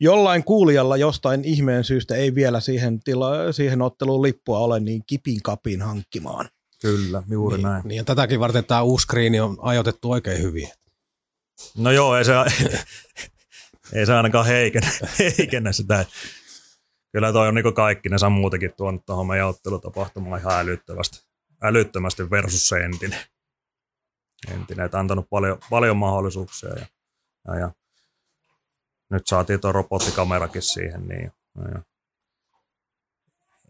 jollain kuulijalla jostain ihmeen syystä ei vielä siihen, tila, siihen otteluun lippua ole, niin kipin kapin hankkimaan. Kyllä, juuri niin, näin. Niin, ja tätäkin varten tämä uusi screeni on ajoitettu oikein hyvin. No joo, ei se, ei se ainakaan heikennä, heikennä sitä. Kyllä toi on niin kaikki, ne saa muutenkin tuonut tuohon meidän ottelutapahtumaan ihan älyttömästi, älyttömästi versus se entinen. Entinen, että antanut paljon, paljon mahdollisuuksia ja, ja, ja nyt saatiin tuo robottikamerakin siihen, niin ja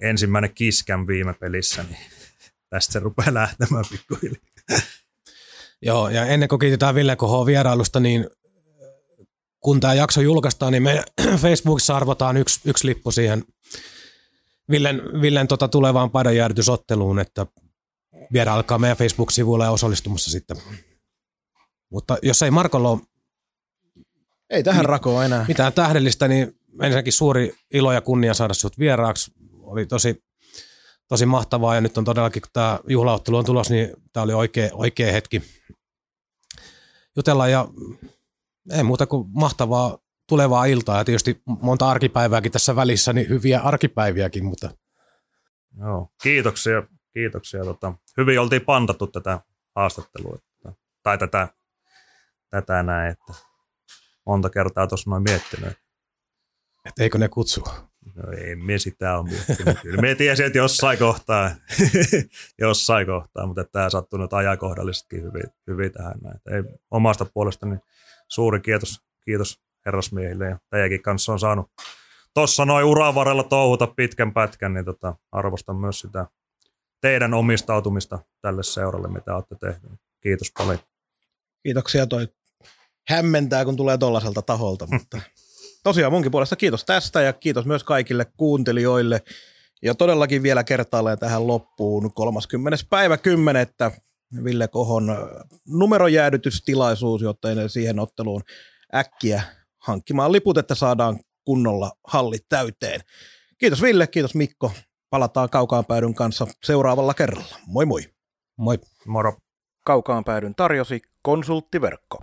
ensimmäinen kiskän viime pelissä, niin tästä se rupeaa lähtemään pikkuhiljaa. Joo, ja ennen kuin kiitetään Ville Kohoa vierailusta, niin kun tämä jakso julkaistaan, niin me Facebookissa arvotaan yksi, yksi lippu siihen Villen, Villen tota tulevaan paidanjäädytysotteluun, että vierailkaa meidän Facebook-sivuilla ja osallistumassa sitten. Mutta jos ei Markolla ole Ei tähän rakoa enää. mitään tähdellistä, niin ensinnäkin suuri ilo ja kunnia saada sinut vieraaksi. Oli tosi, tosi mahtavaa ja nyt on todellakin, kun tämä juhlaottelu on tulos, niin tämä oli oikea, oikea hetki jutella ja ei muuta kuin mahtavaa tulevaa iltaa ja tietysti monta arkipäivääkin tässä välissä, niin hyviä arkipäiviäkin, mutta Joo. Kiitoksia. Kiitoksia. Tota, hyvin oltiin pantattu tätä haastattelua. Tai tätä, tätä näin, että monta kertaa tuossa noin miettinyt. et eikö ne kutsu. No ei me sitä ole miettinyt. Kyllä me tiesin, että jossain kohtaa, jossain kohtaa, mutta tämä sattuu nyt ajankohdallisestikin hyvin, hyvin tähän. Näin. Ei, omasta puolestani suuri kiitos, kiitos herrasmiehille ja teidänkin kanssa on saanut tuossa noin uran varrella touhuta pitkän pätkän, niin tota, arvostan myös sitä teidän omistautumista tälle seuralle, mitä olette tehneet. Kiitos paljon. Kiitoksia toi hämmentää, kun tulee tollaiselta taholta, mutta tosiaan munkin puolesta kiitos tästä ja kiitos myös kaikille kuuntelijoille. Ja todellakin vielä kertaalleen tähän loppuun 30. päivä 10. Ville Kohon numerojäädytystilaisuus, jotta siihen otteluun äkkiä hankkimaan liput, että saadaan kunnolla hallit täyteen. Kiitos Ville, kiitos Mikko. Palataan kaukaan päädyn kanssa seuraavalla kerralla. Moi moi. Moi. Moro. Kaukaan päädyn tarjosi konsulttiverkko.